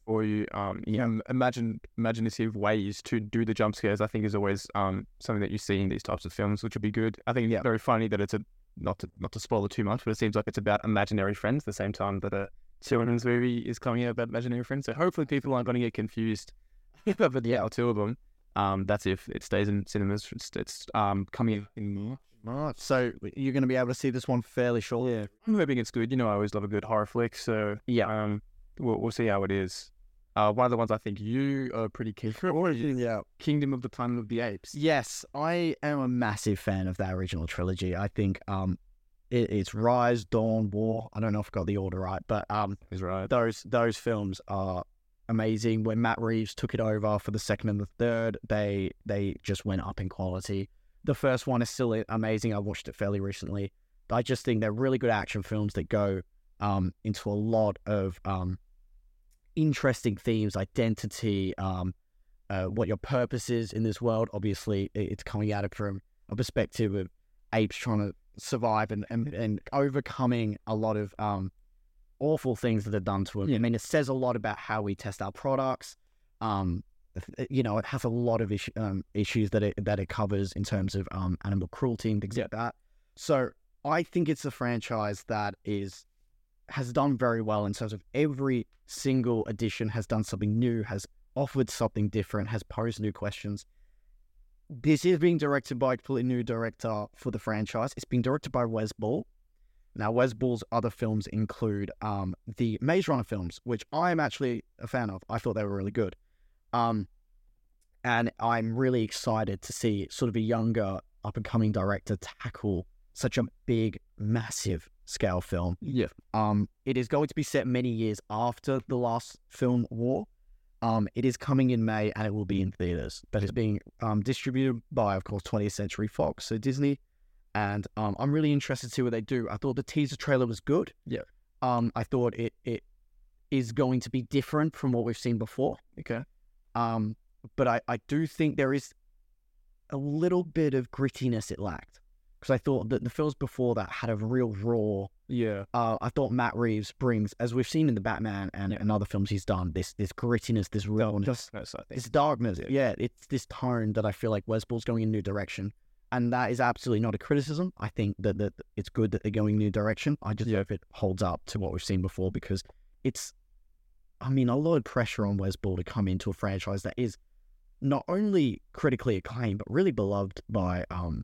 Or you. Um, yeah, um, imagine imaginative ways to do the jump scares. I think is always um something that you see in these types of films, which would be good. I think Yeah. it's very funny that it's a not to not to spoil it too much, but it seems like it's about imaginary friends. The same time that a children's movie is coming out about imaginary friends, so hopefully people aren't going to get confused. but yeah, or two of them. Um, that's if it stays in cinemas. It's, it's um coming out in March. Right. So you're going to be able to see this one fairly shortly. Yeah, I'm hoping it's good. You know, I always love a good horror flick, so Yeah. um, we'll we'll see how it is. Uh, one of the ones I think you are pretty keen for Yeah. Kingdom of the Planet of the Apes. Yes, I am a massive fan of that original trilogy. I think um, it, it's Rise, Dawn, War. I don't know if I got the order right, but um, right. those those films are amazing. When Matt Reeves took it over for the second and the third, they they just went up in quality. The first one is still amazing. I watched it fairly recently. I just think they're really good action films that go um, into a lot of um, interesting themes, identity, um, uh, what your purpose is in this world. Obviously, it's coming at it from a perspective of apes trying to survive and, and, and overcoming a lot of um, awful things that are done to them. I mean, it says a lot about how we test our products. Um, you know, it has a lot of issue, um, issues that it that it covers in terms of um, animal cruelty and things like that. So I think it's a franchise that is has done very well in terms of every single edition has done something new, has offered something different, has posed new questions. This is being directed by a completely new director for the franchise. It's being directed by Wes Ball. Now, Wes Ball's other films include um, the Maze Runner films, which I'm actually a fan of. I thought they were really good. Um, and I'm really excited to see sort of a younger, up and coming director tackle such a big, massive scale film. Yeah. Um, it is going to be set many years after the last film War. Um, it is coming in May and it will be in theaters. But it's being um, distributed by, of course, 20th Century Fox, so Disney. And um, I'm really interested to see what they do. I thought the teaser trailer was good. Yeah. Um, I thought it it is going to be different from what we've seen before. Okay. Um, but I, I do think there is a little bit of grittiness it lacked because I thought that the films before that had a real raw. Yeah. Uh, I thought Matt Reeves brings, as we've seen in the Batman and, Yeah. and other films he's done, this this grittiness, this rawness, Darkness, I think. this darkness. Yeah. Yeah. it's this tone that I feel like Wes Ball's going in a new direction, and that is absolutely not a criticism. I think that that it's good that they're going in a new direction. I just Yeah. hope it holds up to what we've seen before because it's, I mean, a lot of pressure on Westball to come into a franchise that is not only critically acclaimed but really beloved by um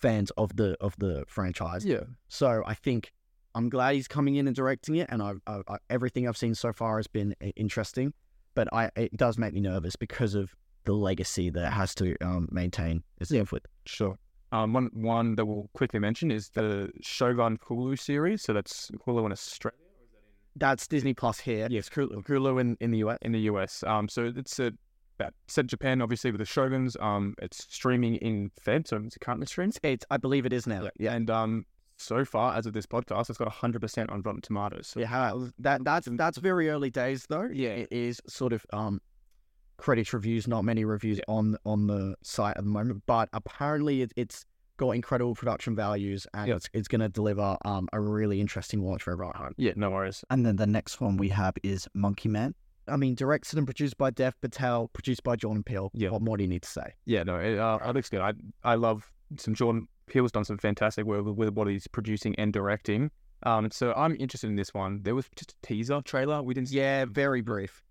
fans of the of the franchise. Yeah. So I think I'm glad he's coming in and directing it, and I, I, I everything I've seen so far has been interesting. But I it does make me nervous because of the legacy that it has to um, maintain itself with. Sure. Um, one one that we'll quickly mention is the Shogun Hulu series. So that's Hulu in Australia. That's Disney Plus here. Yes, Hulu, Hulu in, in the US. in the US. Um, so it's a set in Japan, obviously with the Shoguns. Um, it's streaming in Feb, so it's currently streamed. It's I believe it is now. Yeah. And um, so far as of this podcast, it's got hundred percent on Rotten Tomatoes. So Yeah, that that's that's very early days though. Yeah. it is sort of um, critics reviews, not many reviews on on the site at the moment. But apparently, it, it's got incredible production values, and Yeah. it's it's going to deliver um a really interesting watch for everyone yeah, no worries. And then the next one we have is Monkey Man. I mean, directed and produced by Dev Patel, produced by Jordan Peele. Yeah. What more do you need to say? Yeah, no, it, uh, it looks good. I I love some Jordan Peele's done some fantastic work with, with what he's producing and directing. Um, so I'm interested in this one. There was just a teaser trailer. We didn't. see Yeah, very brief.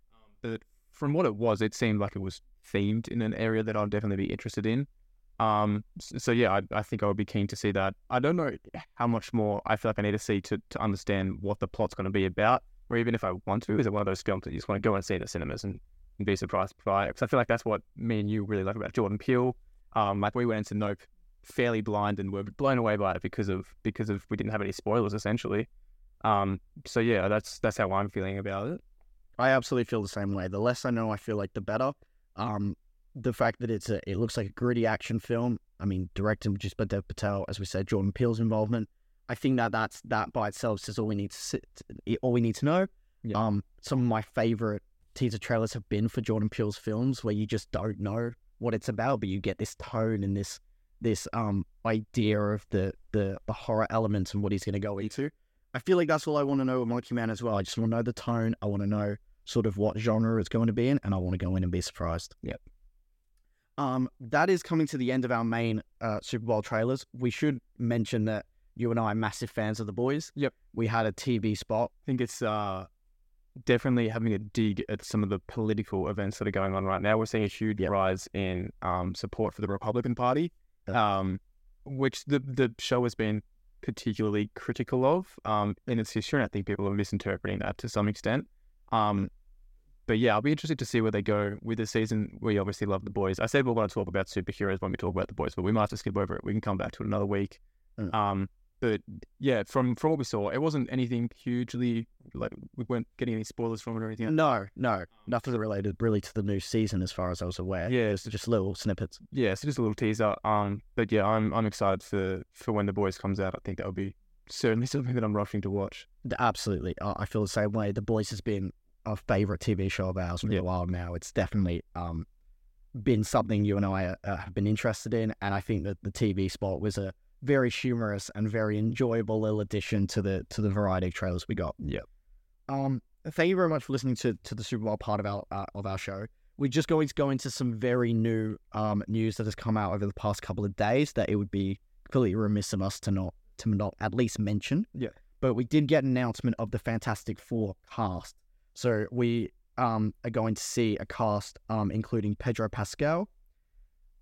but from what it was, it seemed like it was themed in an area that I'd definitely be interested in. Um, so yeah, I, I think I would be keen to see that. I don't know how much more I feel like I need to see to, to understand what the plot's going to be about, or even if I want to. Is it one of those films that you just want to go and see in the cinemas and, and be surprised by? Because I feel like that's what me and you really like about Jordan Peele. Um, like we went into Nope fairly blind and were blown away by it because of because of we didn't have any spoilers essentially. Um, so yeah, that's that's how I'm feeling about it. I absolutely feel the same way. The less I know, I feel like the better. Um, the fact that it's a, it looks like a gritty action film. I mean, directed produced by Dev Patel, as we said, Jordan Peele's involvement. I think that that's that by itself is all we need to sit, all we need to know. Yeah. Um, some of my favorite teaser trailers have been for Jordan Peele's films, where you just don't know what it's about, but you get this tone and this this um idea of the the the horror elements and what he's going to go into. I feel like that's all I want to know with Monkey Man as well. I just want to know the tone. I want to know sort of what genre it's going to be in, and I want to go in and be surprised. Yep. Um, that is coming to the end of our main uh, Super Bowl trailers. We should mention that you and I are massive fans of the boys. Yep. We had a TV spot. I think it's uh, definitely having a dig at some of the political events that are going on right now. We're seeing a huge Yep. rise in um, support for the Republican Party, um, which the the show has been particularly critical of um, in its history. And I think people are misinterpreting that to some extent. Um, but yeah, I'll be interested to see where they go with the season. We obviously love the boys. I said we want to talk about superheroes when we talk about the boys, but we might have to skip over it. We can come back to it another week. Mm. Um, but yeah, from from what we saw, it wasn't anything hugely like we weren't getting any spoilers from it or anything. No, no, nothing related really to the new season, as far as I was aware. Yeah, It's just little snippets. yeah, so just a little teaser. Um, but yeah, I'm I'm excited for for when the boys comes out. I think that would be certainly something that I'm rushing to watch. Absolutely, I I feel the same way. The Boys has been a favorite TV show of ours for Yeah. a while now. It's definitely um been something you and I uh, have been interested in, and I think that the TV spot was a very humorous and very enjoyable little addition to the to the variety of trailers we got. Yeah. Um, thank you very much for listening to to the Super Bowl part of our uh, of our show. We're just going to go into some very new um news that has come out over the past couple of days that it would be completely remiss of us to not to not at least mention. Yeah. But we did get an announcement of the Fantastic Four cast. So we um are going to see a cast um including Pedro Pascal.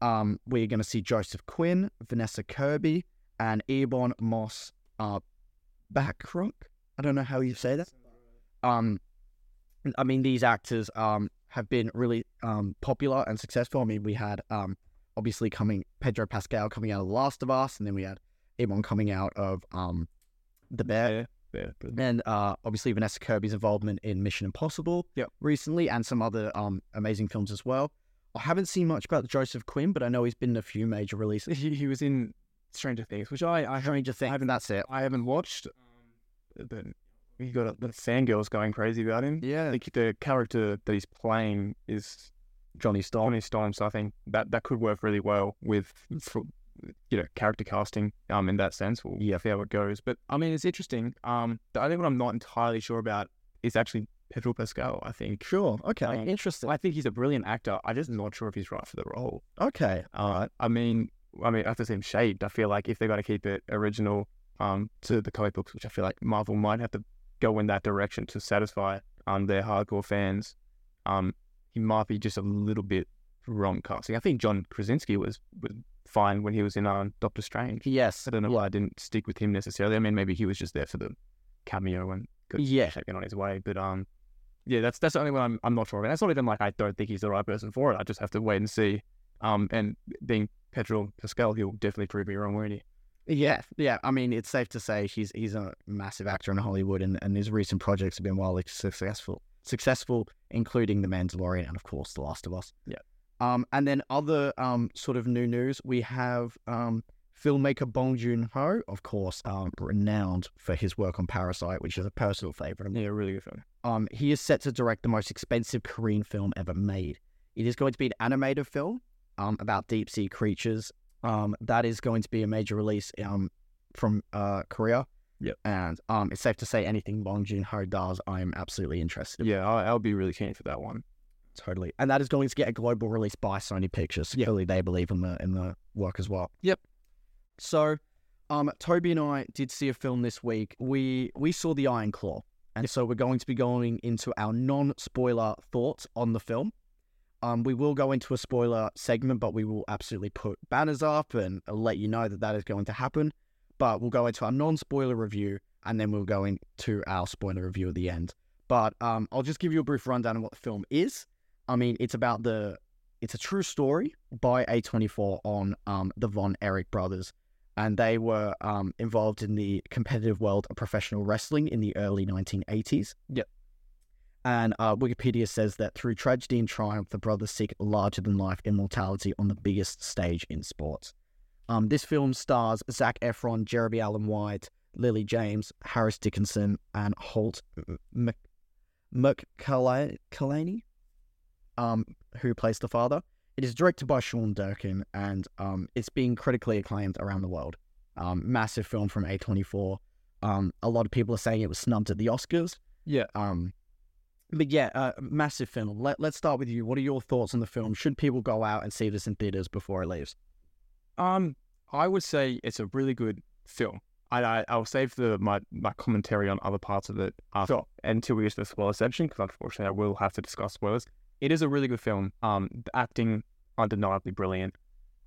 Um, we're going to see Joseph Quinn, Vanessa Kirby, and Ebon Moss uh, Bachrach. I don't know how you say that. Um, I mean, these actors um have been really um popular and successful. I mean, we had um obviously coming Pedro Pascal coming out of The Last of Us, and then we had Ebon coming out of um The Bear, Yeah, but and uh obviously Vanessa Kirby's involvement in Mission Impossible Yep. recently, and some other um amazing films as well. I haven't seen much about Joseph Quinn, but I know he's been in a few major releases. he, he was in Stranger Things, which I I, Stranger I Things, haven't that's it. I haven't watched. Um, but he got a, the fangirls going crazy about him. I Yeah, think the character that he's playing is Johnny Storm. Johnny Storm. So I think that that could work really well with, for, you know, character casting. Um, in that sense, we'll Yeah. see how it goes. But I mean, it's interesting. Um, the only one I'm not entirely sure about is actually Pedro Pascal. I think. Sure. Okay. Um, Interesting. I think he's a brilliant actor. I'm just not sure if he's right for the role. Okay. Uh, I mean, I mean, after seeing shaped, I feel like if they're going to keep it original um, to the comic books, which I feel like Marvel might have to go in that direction to satisfy um, their hardcore fans, um, he might be just a little bit wrong casting. I think John Krasinski was, was fine when he was in um, Doctor Strange. Yes. I don't know why I didn't stick with him necessarily. I mean, maybe he was just there for the cameo and got Yeah. taken on his way. But um, yeah, that's that's the only one I'm I'm not sure of. And that's not even like I don't think he's the right person for it. I just have to wait and see. Um, and being Pedro Pascal, he'll definitely prove me wrong, won't he? Yeah, yeah. I mean, it's safe to say he's he's a massive actor in Hollywood, and, and his recent projects have been wildly successful. Successful, including The Mandalorian and of course The Last of Us. Yeah. Um, and then other um sort of new news, we have um filmmaker Bong Joon Ho, of course, um renowned for his work on Parasite, which is a personal favorite. Yeah, really good film. Um, he is set to direct the most expensive Korean film ever made. It is going to be an animated film um, about deep sea creatures. Um, that is going to be a major release um, from uh, Korea. Yep. And um, it's safe to say anything Bong Joon Ho does, I am absolutely interested. in. Yeah, I, I'll be really keen for that one. Totally. And that is going to get a global release by Sony Pictures. Yeah. Clearly, they believe in the in the work as well. Yep. So, um, Toby and I did see a film this week. We we saw The Iron Claw, and so we're going to be going into our non-spoiler thoughts on the film. Um, we will go into a spoiler segment, but we will absolutely put banners up and let you know that that is going to happen. But we'll go into our non-spoiler review, and then we'll go into our spoiler review at the end. But um, I'll just give you a brief rundown of what the film is. I mean, it's about the it's a true story by A24 on um, the Von Erich brothers, and they were um, involved in the competitive world of professional wrestling in the early 1980s. Yep. And uh, Wikipedia says that through tragedy and triumph, the brothers seek larger than life immortality on the biggest stage in sports. Um, this film stars Zac Efron, Jeremy Allen White, Lily James, Harris Dickinson, and Holt M- McCallany, um, who plays the father. It is directed by Sean Durkin, and um, it's being critically acclaimed around the world. Um, massive film from A24. Um, a lot of people are saying it was snubbed at the Oscars. Yeah. Um, but yeah, uh, massive film. Let, let's start with you. What are your thoughts on the film? Should people go out and see this in theaters before it leaves? Um, I would say it's a really good film. I, I I'll save the my, my commentary on other parts of it after, Sure. until we get to the spoiler section because unfortunately I will have to discuss spoilers. It is a really good film. Um, the acting undeniably brilliant.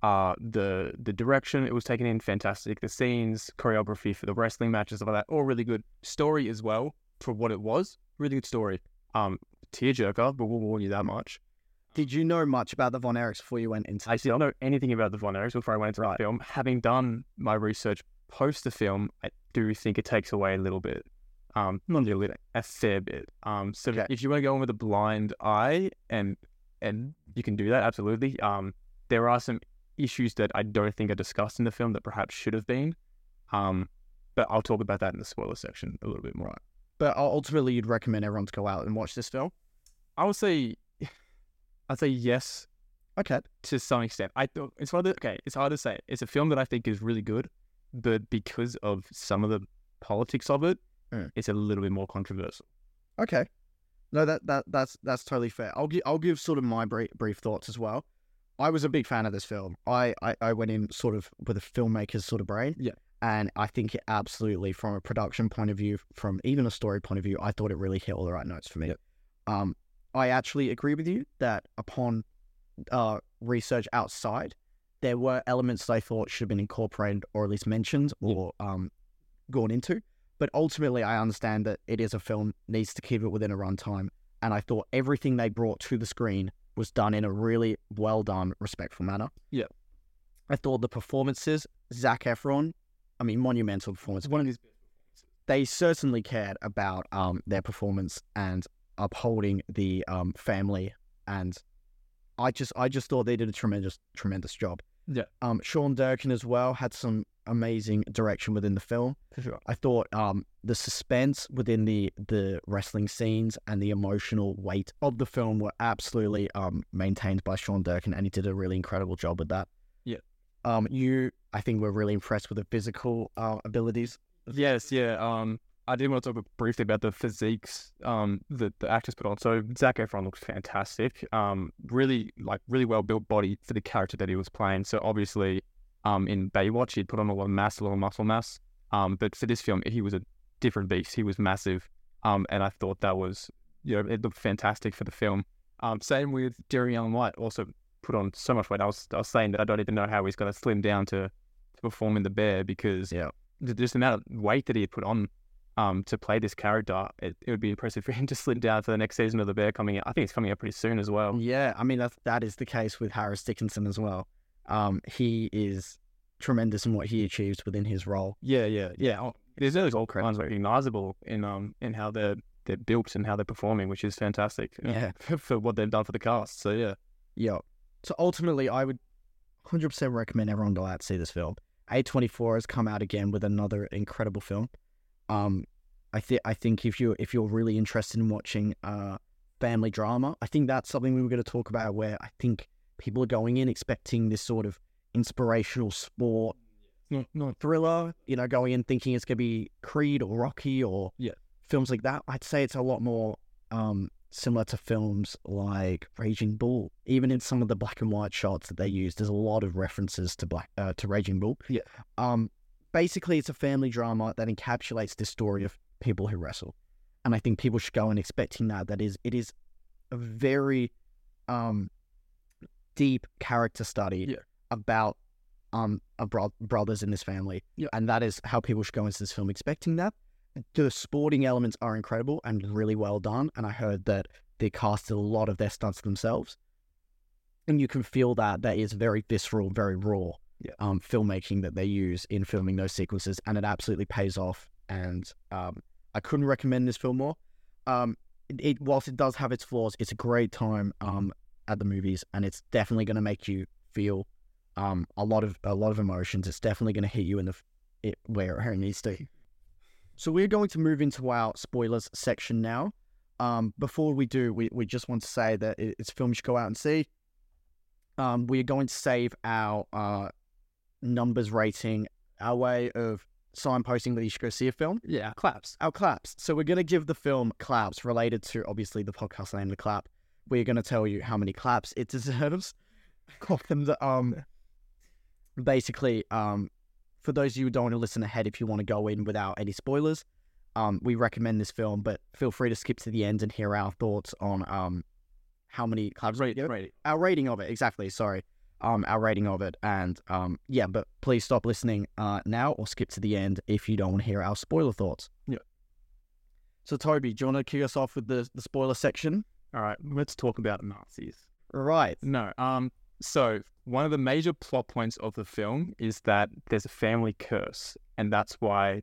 Uh, the the direction it was taken in fantastic. The scenes, choreography for the wrestling matches, stuff like that, all really good. Story as well for what it was, really good story. Um, tearjerker, but we'll warn you that much. Did you know much about the Von Erichs before you went into I still don't know anything about the Von Erichs before I went into Right. the film. Having done my research post the film, I do think it takes away a little bit. Um, not a little a fair bit. Um, so Okay. if you want to go in with a blind eye, and and you can do that absolutely. Um, there are some issues that I don't think are discussed in the film that perhaps should have been. Um, but I'll talk about that in the spoiler section a little bit more. But ultimately, you'd recommend everyone to go out and watch this film? I would say, I'd say yes Okay. to some extent. I thought it's one of the okay. It's hard to say. It's a film that I think is really good, but because of some of the politics of it, Mm. it's a little bit more controversial. Okay. No, that, that that's that's totally fair. I'll give I'll give sort of my brief, brief thoughts as well. I was a big fan of this film. I, I, I went in sort of with a filmmaker's sort of brain. Yeah. And I think it absolutely, from a production point of view, from even a story point of view, I thought it really hit all the right notes for me. Yep. Um, I actually agree with you that upon uh, research outside, there were elements that I thought should have been incorporated or at least mentioned or um, gone into. But ultimately, I understand that it is a film, needs to keep it within a runtime. And I thought everything they brought to the screen was done in a really well done, respectful manner. Yeah. I thought the performances, Zac Efron, I mean, monumental performance. one of these. They certainly cared about um, their performance and upholding the um, family. And I just, I just thought they did a tremendous, tremendous job. Yeah. Um, Sean Durkin as well had some amazing direction within the film. For sure. I thought um, the suspense within the the wrestling scenes and the emotional weight of the film were absolutely um, maintained by Sean Durkin, and he did a really incredible job with that. Yeah. Um, you, I think, were really impressed with the physical uh, abilities. Yes, yeah. Um, I did want to talk briefly about the physiques um that the actors put on. So Zac Efron looks fantastic. Um, really like really well built body for the character that he was playing. So obviously, um, in Baywatch he'd put on a lot of mass, a lot of muscle mass. Um, but for this film he was a different beast. He was massive. Um, and I thought that was you know it looked fantastic for the film. Um, same with Jerry Allen White. Also put on so much weight. I was I was saying that I don't even know how he's going to slim down to, to perform in the Bear because Yeah. just the amount of weight that he had put on um, to play this character, it, it would be impressive for him to slip down for the next season of The Bear coming out. I think it's coming out pretty soon as well. Yeah, I mean that that is the case with Harris Dickinson as well. Um, he is tremendous in what he achieves within his role. Yeah, yeah, yeah. Oh, There's those all kinds recognizable in um in how they're they're built and how they're performing, which is fantastic. Yeah. for what they've done for the cast. So yeah, Yeah. So ultimately, I would 100% recommend everyone go out and see this film. A24 has come out again with another incredible film. Um, I think I think if you if you're really interested in watching uh family drama, I think that's something we were going to talk about. Where I think people are going in expecting this sort of inspirational sport no, no, thriller, you know, going in thinking it's going to be Creed or Rocky or Yeah. films like that. I'd say it's a lot more um, similar to films like Raging Bull. Even in some of the black and white shots that they use, there's a lot of references to black uh, to Raging Bull. Yeah. Um, basically, it's a family drama that encapsulates the story of people who wrestle, and I think people should go in expecting that. That is, it is a very um, deep character study Yeah. about um a bro- brothers in this family. Yeah. And that is how people should go into this film expecting that. The sporting elements are incredible and really well done. And I heard that they casted a lot of their stunts themselves. And you can feel that that is very visceral, very raw Yeah. um, filmmaking that they use in filming those sequences. And it absolutely pays off. And um, I couldn't recommend this film more. Um, it, whilst it does have its flaws, it's a great time um, at the movies. And it's definitely going to make you feel um, a lot of a lot of emotions. It's definitely going to hit you in the it, where it needs to. So we're going to move into our spoilers section now. Um, before we do, we, we just want to say that it- it's a film you should go out and see. Um, we are going to save our uh, numbers rating, our way of signposting that you should go see a film yeah, claps. our claps. So we're going to give the film claps related to obviously the podcast name, The Clap. We're going to tell you how many claps it deserves. and um, basically, um, for those of you who don't want to listen ahead, if you want to go in without any spoilers, um, we recommend this film. But feel free to skip to the end and hear our thoughts on um, how many claps Rate, rate our rating of it exactly sorry um our rating of it and um yeah but please stop listening uh now or skip to the end if you don't want to hear our spoiler thoughts Yeah. so toby do you want to kick us off with the the spoiler section All right, let's talk about Nazis. right No. Um. So one of the major plot points of the film is that there's a family curse, and that's why,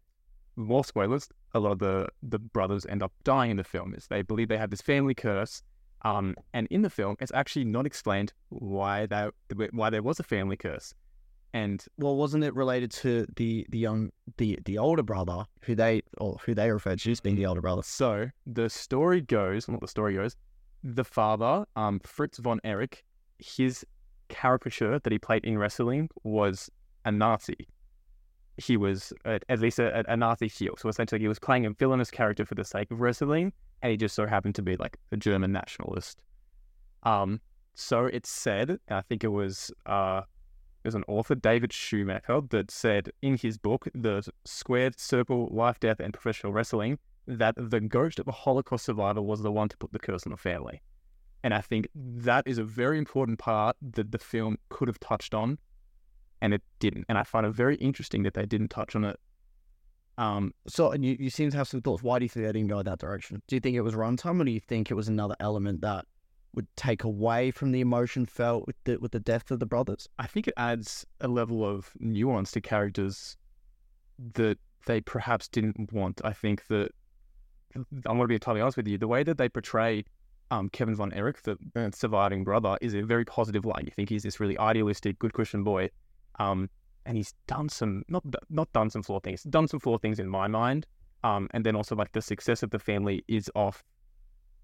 more spoilers, a lot of the the brothers end up dying in the film. Is they believe they have this family curse. Um, and in the film, it's actually not explained why that why there was a family curse, and well wasn't it related to the the young the the older brother who they or who they referred to as being the older brother So the story goes, not the story goes, the father, um, Fritz von Erich, his caricature that he played in wrestling was a Nazi. He was uh, at least a, a Nazi heel. So essentially, he was playing a villainous character for the sake of wrestling, and he just so happened to be like a German nationalist. Um, so it's said, and I think it was uh, it was an author, David Shoemaker, that said in his book, The Squared Circle, Life, Death, and Professional Wrestling, that the ghost of a Holocaust survivor was the one to put the curse on the family. And I think that is a very important part that the film could have touched on, and it didn't. And I find it very interesting that they didn't touch on it. Um, so and you, you seem to have some thoughts why do you think they didn't go that direction do you think it was runtime or do you think it was another element that would take away from the emotion felt with the with the death of the brothers I think it adds a level of nuance to characters that they perhaps didn't want. I think that I'm going to be entirely honest with you. The way that they portray um, Kevin Von Erich, the surviving brother, is a very positive light. You think he's this really idealistic, good Christian boy, um, and he's done some not not done some flawed things, done some flawed things in my mind. Um, and then also like the success of the family is off.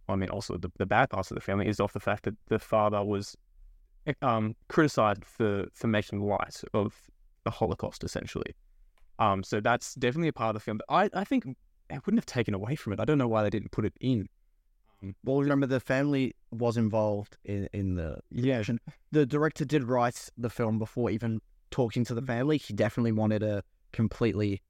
I mean, also the, the bad parts of the family is off the fact that the father was um, criticized for for making light of the Holocaust, essentially. Um, so that's definitely a part of the film. But I, I think it wouldn't have taken away from it. I don't know why they didn't put it in. Well, remember the family was involved in, in the Yeah, the director did write the film before even talking to the family. He definitely wanted a completely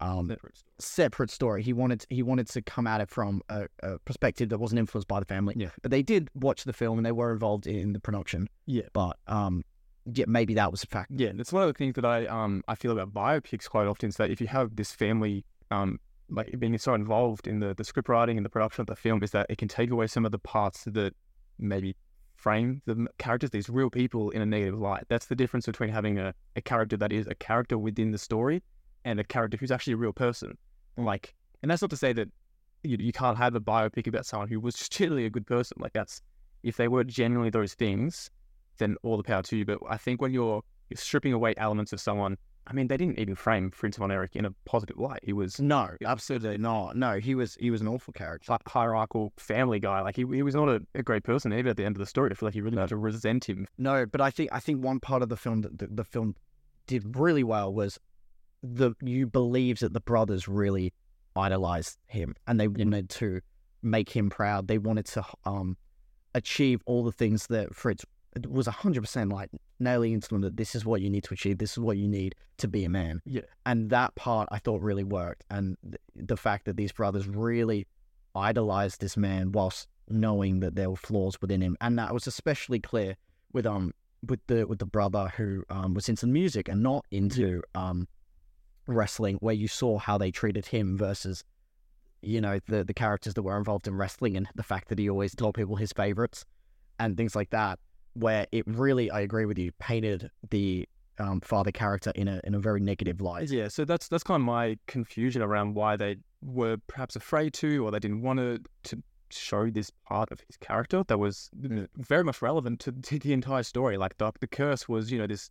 um, separate story. He wanted he wanted to come at it from a, a perspective that wasn't influenced by the family. Yeah. But they did watch the film and they were involved in the production. Yeah. But um, yeah, maybe that was a fact. Yeah, that's one of the things that I um I feel about biopics quite often is that if you have this family um like being so involved in the the script writing and the production of the film is that it can take away some of the parts that maybe frame the characters, these real people, in a negative light. That's the difference between having a, a character that is a character within the story and a character who's actually a real person. Like, and that's not to say that you, you can't have a biopic about someone who was generally a good person. Like that's if they were genuinely those things, then all the power to you. But I think when you're you're stripping away elements of someone, I mean, they didn't even frame Fritz von Erich in a positive light. He was No, absolutely not. No, he was he was an awful character. hi- hierarchical family guy. Like he, he was not a, a great person. Even at the end of the story, I feel like you really had to resent him. No, but I think I think one part of the film that the, the film did really well was the you believed that the brothers really idolized him and they wanted to make him proud. They wanted to um achieve all the things that Fritz was hundred percent like nailing into them that this is what you need to achieve. This is what you need to be a man. Yeah. and that part I thought really worked. And th- the fact that these brothers really idolized this man whilst knowing that there were flaws within him, and that was especially clear with um with the with the brother who um was into music and not into um wrestling, where you saw how they treated him versus you know the the characters that were involved in wrestling and the fact that he always told people his favorites and things like that. Where it really, I agree with you, painted the um, father character in a in a very negative light. Yeah, so that's that's kind of my confusion around why they were perhaps afraid to, or they didn't want to to show this part of his character that was very much relevant to, to the entire story. Like the the curse was, you know, this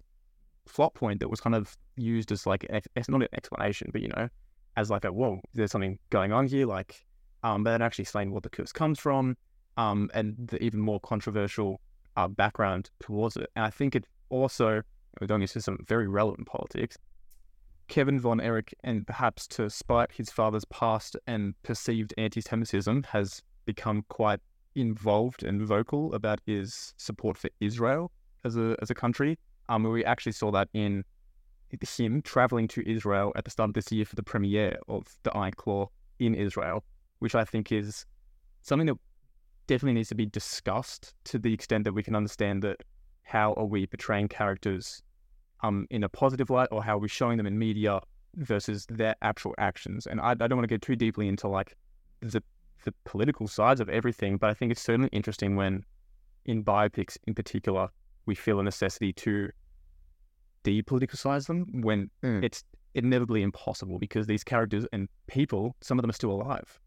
plot point that was kind of used as like it's not an explanation, but you know, as like a whoa, there's something going on here. Like, um, but then actually explain what the curse comes from, um, and the even more controversial uh, background towards it. And I think it also we're going into some very relevant politics. Kevin von Erich, and perhaps to spite his father's past and perceived anti-Semitism, has become quite involved and vocal about his support for Israel as a as a country. Um, we actually saw that in him traveling to Israel at the start of this year for the premiere of the Iron Claw in Israel, which I think is something that definitely needs to be discussed to the extent that we can understand that how are we portraying characters um, in a positive light or how are we showing them in media versus their actual actions. And I, I don't want to get too deeply into like the the political sides of everything, but I think it's certainly interesting when in biopics in particular we feel a necessity to depoliticize them when Mm. it's inevitably impossible because these characters and people, some of them are still alive.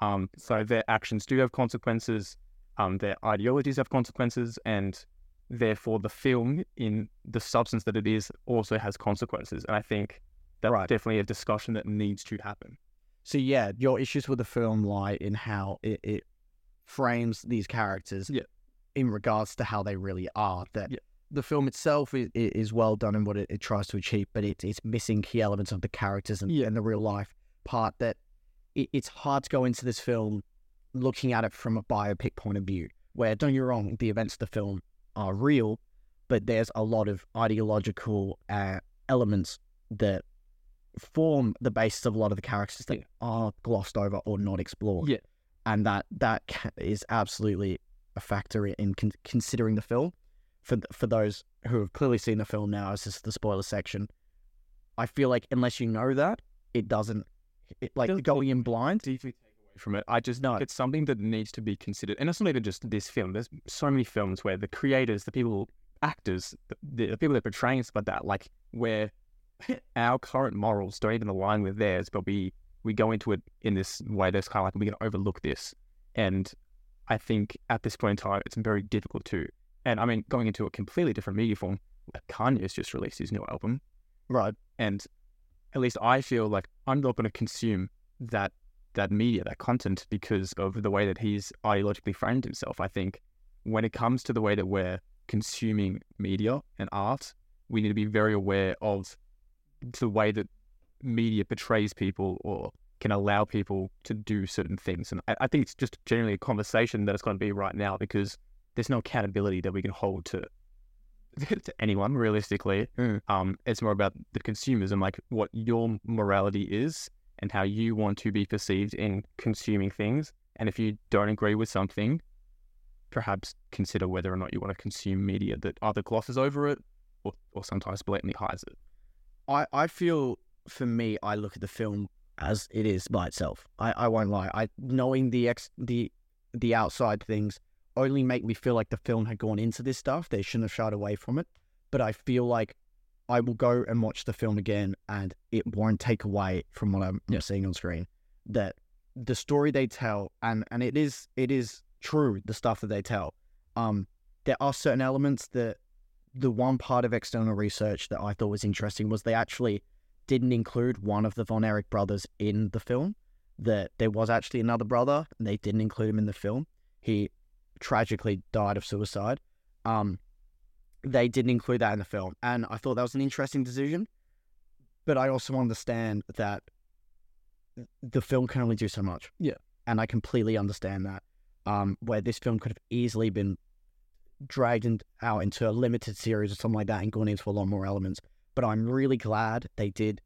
Um, so their actions do have consequences, um, their ideologies have consequences, and therefore the film in the substance that it is also has consequences. And I think that's Right. definitely a discussion that needs to happen. So yeah, your issues with the film lie in how it, it frames these characters Yeah. in regards to how they really are. That Yeah. the film itself is, is well done in what it, it tries to achieve, but it, it's missing key elements of the characters and, Yeah. and the real life part that it, it's hard to go into this film looking at it from a biopic point of view. Where don't get me wrong, the events of the film are real, but there's a lot of ideological uh, elements that form the basis of a lot of the characters that Yeah. are glossed over or not explored. Yeah. and that that is absolutely a factor in con- considering the film. For th- for those who have clearly seen the film now, as this is the spoiler section. I feel like unless you know that, it doesn't. It, like going in blind. deeply take away from it. I just No. think it's something that needs to be considered. And it's not even just this film. There's so many films where the creators, the people, actors, the, the people that are portraying stuff like that, like where our current morals don't even align with theirs, but we we go into it in this way that's kind of like we're going to overlook this. And I think at this point in time, it's very difficult to. And I mean, going into a completely different media form, like Kanye's just released his new album, Right. and at least I feel like I'm not going to consume that that media, that content, because of the way that he's ideologically framed himself. I think when it comes to the way that we're consuming media and art, we need to be very aware of the way that media portrays people or can allow people to do certain things. And I, I think it's just generally a conversation that it's going to be right now because there's no accountability that we can hold to to anyone realistically. Mm. Um, it's more about the consumers and like what your morality is and how you want to be perceived in consuming things. And if you don't agree with something, perhaps consider whether or not you want to consume media that either glosses over it or, or sometimes blatantly hides it. I, I feel for me, I look at the film as it is by itself. I, I won't lie. I knowing the ex the the outside things only make me feel like the film had gone into this stuff. They shouldn't have shied away from it. But I feel like I will go and watch the film again and it won't take away from what I'm seeing on screen. That the story they tell and and it is it is true, the stuff that they tell. Um there are certain elements that the one part of external research that I thought was interesting was they actually didn't include one of the Von Erich brothers in the film. That there was actually another brother, and they didn't include him in the film. He tragically died of suicide. Um, they didn't include that in the film, and I thought that was an interesting decision. But I also understand that the film can only do so much. Yeah. and I completely understand that. Um, where this film could have easily been dragged in, out into a limited series or something like that and gone into a lot more elements. But I'm really glad they did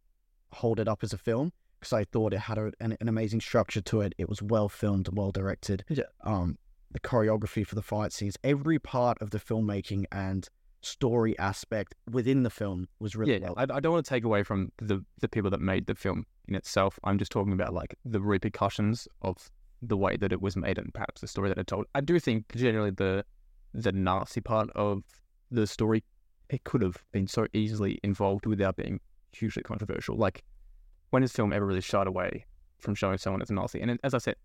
hold it up as a film because I thought it had a, an, an amazing structure to it. It was well filmed, well directed. Yeah. Um, the choreography for the fight scenes, every part of the filmmaking and story aspect within the film was really yeah, well. I, I don't want to take away from the the people that made the film in itself. I'm just talking about like the repercussions of the way that it was made and perhaps the story that it told. I do think generally the the Nazi part of the story it could have been so easily involved without being hugely controversial. Like when has film ever really shied away from showing someone as a Nazi? And as I said,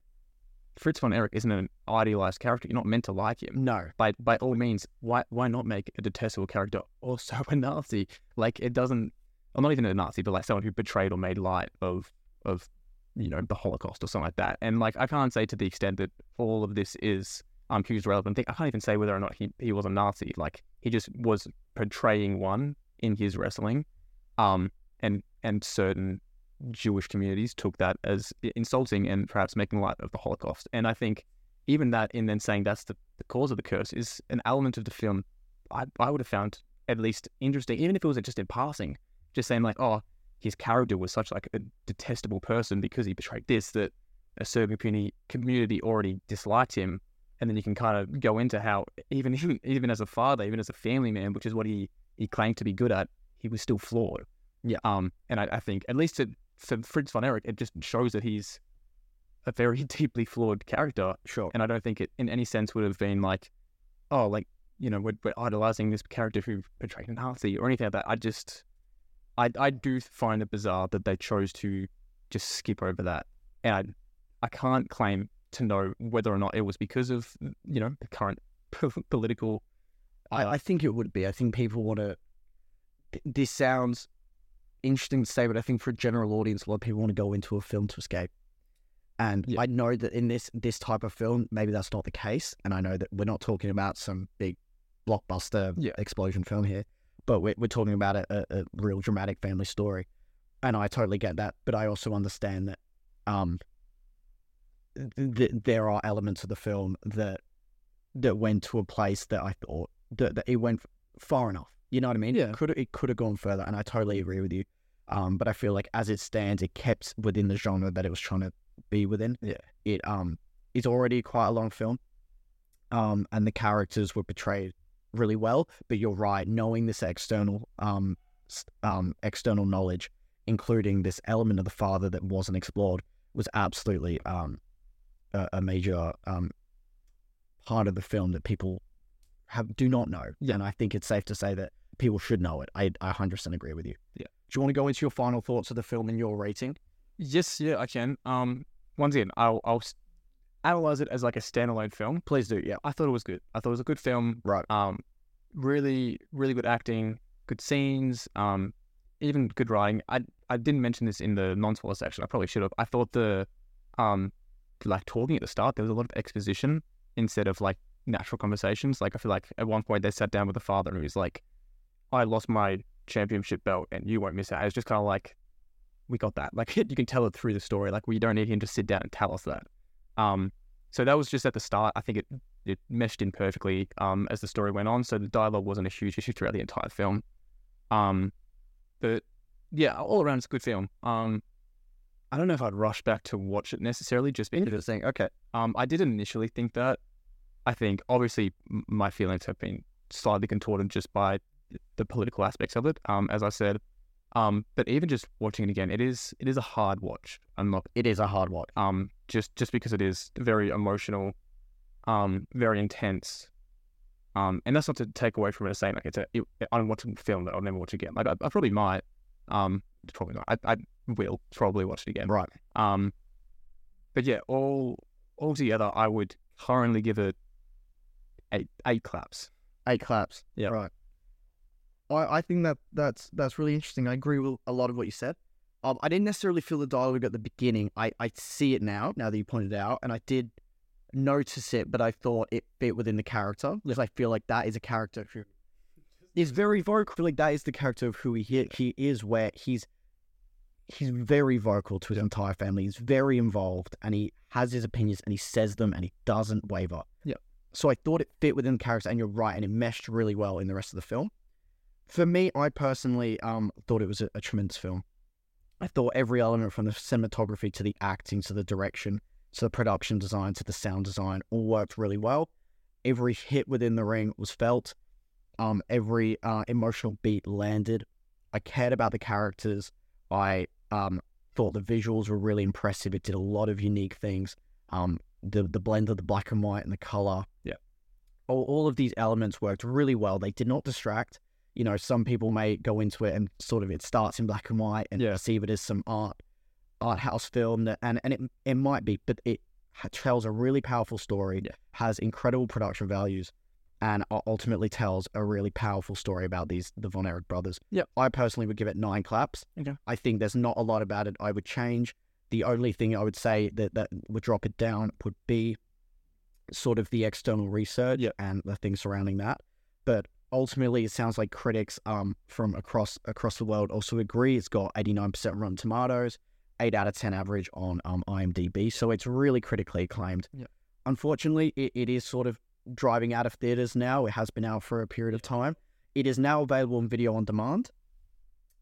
Fritz von Erich isn't an idealized character. You're not meant to like him no, by by all means, why why not make a detestable character also a Nazi? Like it doesn't, or not even a Nazi, but like someone who betrayed or made light of of you know the Holocaust or something like that. And like I can't say to the extent that all of this is um hugely relevant. Thing. I can't even say whether or not he he was a Nazi. Like he just was portraying one in his wrestling, um and and certain Jewish communities took that as insulting and perhaps making light of the Holocaust. And I think even that in then saying that's the, the cause of the curse is an element of the film I, I would have found at least interesting, even if it was just in passing, just saying like, oh, his character was such like a detestable person because he betrayed this that a certain community already disliked him, and then you can kind of go into how even even, as a father, even as a family man, which is what he he claimed to be good at, he was still flawed. Yeah. Um, and I, I think at least it, for Fritz von Erich, it just shows that he's a very deeply flawed character sure. and I don't think it in any sense would have been like, oh, like you know, we're, we're idolizing this character who portrayed a Nazi or anything like that. I just, I I do find it bizarre that they chose to just skip over that, and I, I can't claim to know whether or not it was because of you know the current political. I, I think it would be. I think people want to. This sounds interesting to say, but I think for a general audience, a lot of people want to go into a film to escape. And Yeah. I know that in this this type of film, maybe that's not the case. And I know that we're not talking about some big blockbuster Yeah. explosion film here, but we're, we're talking about a, a, a real dramatic family story. And I totally get that, but I also understand that um, th- th- there are elements of the film that that went to a place that I thought that, that it went far enough. You know what I mean? Yeah. Could it could have gone further, and I totally agree with you. Um, but I feel like as it stands, it kept within the genre that it was trying to be within. Yeah. It um is already quite a long film. Um, and the characters were portrayed really well. But you're right, knowing this external um um external knowledge, including this element of the father that wasn't explored, was absolutely um a, a major um part of the film that people have do not know. Yeah. And I think it's safe to say that people should know it. I I 100% agree with you. Yeah. Do you want to go into your final thoughts of the film and your rating? Yes, yeah, I can. Um, once again, I'll, I'll analyze it as like a standalone film, Please do. Yeah. I thought it was good. I thought it was a good film. Right. Um, really, really good acting, good scenes, um, even good writing. I I didn't mention this in the non-spoiler section. I probably should have. I thought the, um, like talking at the start, there was a lot of exposition instead of like natural conversations. Like I feel like at one point they sat down with the father and he was like, "I lost my championship belt and you won't miss out." It's just kind of like, we got that. Like you can tell it through the story. Like we don't need him to sit down and tell us that. Um, so that was just at the start. I think it it meshed in perfectly um, as the story went on. So the dialogue wasn't a huge issue throughout the entire film. Um, but yeah, all around it's a good film. Um, I don't know if I'd rush back to watch it necessarily, just because Interesting. Okay. um, I didn't initially think that. I think obviously my feelings have been slightly contorted just by the political aspects of it. Um, as I said, um, but even just watching it again, it is it is a hard watch. I'm not It is a hard watch. um, just just because it is very emotional, um, very intense, um, and that's not to take away from it as saying like it's a it, unwatchable film that I'll never watch again. Like I, I probably might, um, probably not. I, I will probably watch it again. Right. Um, but yeah, all all together, I would currently give it eight eight claps. Eight claps. Yeah. Right. I, I think that that's that's really interesting. I agree with a lot of what you said. Um, I didn't necessarily feel the dialogue at the beginning. I, I see it now, now that you pointed it out, and I did notice it, but I thought it fit within the character because I feel like that is a character who is very vocal. I feel like that is the character of who he he is, where he's he's very vocal to his entire family. He's very involved, and he has his opinions, and he says them, and he doesn't waver. Yeah. So I thought it fit within the character, and you're right, and it meshed really well in the rest of the film. For me, I personally um thought it was a, a tremendous film. I thought every element from the cinematography to the acting to the direction to the production design to the sound design all worked really well. Every hit within the ring was felt. Um, every uh, emotional beat landed. I cared about the characters. I um, thought the visuals were really impressive. It did a lot of unique things. Um, the the blend of the black and white and the color. Yeah. All, all of these elements worked really well. They did not distract. You know, some people may go into it and sort of it starts in black and white and Yeah. perceive it as some art art house film that, and and it it might be, but it tells a really powerful story. Yeah. Has incredible production values, and ultimately tells a really powerful story about these the Von Erich brothers. Yeah. I personally would give it nine claps. Okay. I think there's not a lot about it I would change. The only thing I would say that that would drop it down would be sort of the external research Yeah. and the things surrounding that. But ultimately, it sounds like critics um from across across the world also agree. It's got 89% Rotten Tomatoes, eight out of 10 average on um IMDb, so it's really critically acclaimed. Yeah. Unfortunately, it, it is sort of driving out of theaters now. It has been out for a period of time. It is now available on video on demand.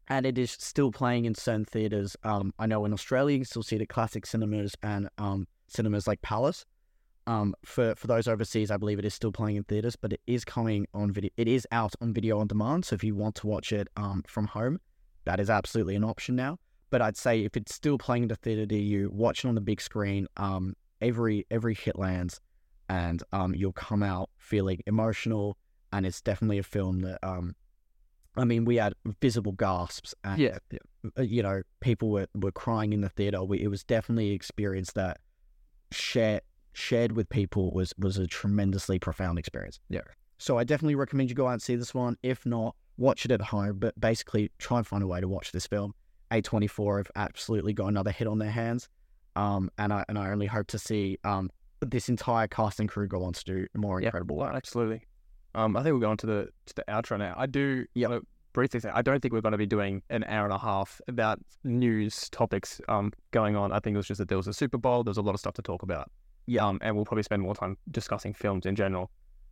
And it is still playing in certain theaters. Um, I know in Australia you can still see the classic cinemas and um, cinemas like Palace. Um, for for those overseas, I believe it is still playing in theaters, but it is coming on video. It is out on video on demand. So if you want to watch it um, from home, that is absolutely an option now. But I'd say if it's still playing in the theater near you, watch it on the big screen. Um, every every hit lands, and um, you'll come out feeling emotional. And it's definitely a film that um, I mean, we had visible gasps, and Yeah, yeah. uh, you know, people were, were crying in the theater. We, it was definitely an experience that shared shared with people was was a tremendously profound experience. Yeah. So I definitely recommend you go out and see this one. If not, watch it at home. But basically, try and find a way to watch this film. A24 have absolutely got another hit on their hands, um, and I and I only hope to see um this entire cast and crew go on to do more Yeah. incredible work. Absolutely. Um, I think we're going to the to the outro now. I do Yep. wanna briefly say I don't think we're going to be doing an hour and a half about news topics um going on. I think it was just that there was a Super Bowl. There's a lot of stuff to talk about. Yeah. Um, and we'll probably spend more time discussing films in general.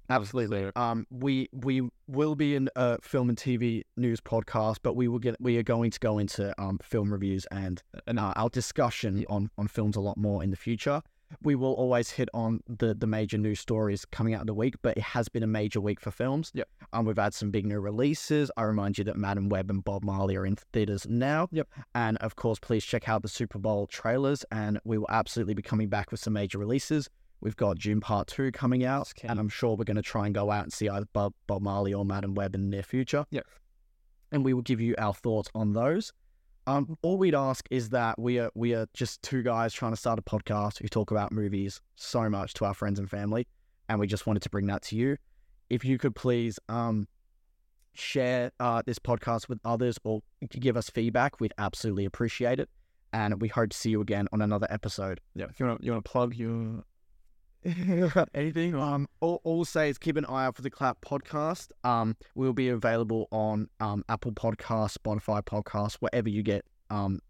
Absolutely. So- Um, we we will be in a film and TV news podcast, but we will get we are going to go into um film reviews and and uh, our discussion on on films a lot more in the future. We will always hit on the the major news stories coming out of the week, but it has been a major week for films. Yep. Um, we've had some big new releases. I remind you that Madame Web and Bob Marley are in theaters now. Yep. And of course, please check out the Super Bowl trailers, and we will absolutely be coming back with some major releases. We've got Dune Part Two coming out, Ken. and I'm sure we're going to try and go out and see either Bob, Bob Marley or Madame Web in the near future. Yep. And we will give you our thoughts on those. Um, all we'd ask is that we are we are just two guys trying to start a podcast. who talk about movies so much to our friends and family, and we just wanted to bring that to you. If you could please um share uh, this podcast with others or give us feedback, we'd absolutely appreciate it. And we hope to see you again on another episode. Yeah. If you want to you want to plug your anything, Um, all, all say is keep an eye out for the Clap podcast. Um, we'll be available on um, Apple Podcasts, Spotify Podcasts, wherever you get um,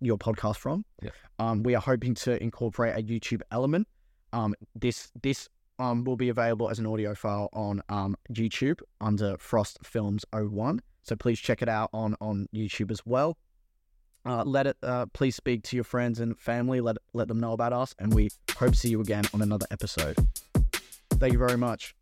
your podcast from. Yeah. Um, we are hoping to incorporate a YouTube element. Um, this this um will be available as an audio file on um YouTube under Frost Films 01. So please check it out on on YouTube as well. Uh, let it. Uh, please speak to your friends and family. Let let them know about us, and we hope to see you again on another episode. Thank you very much.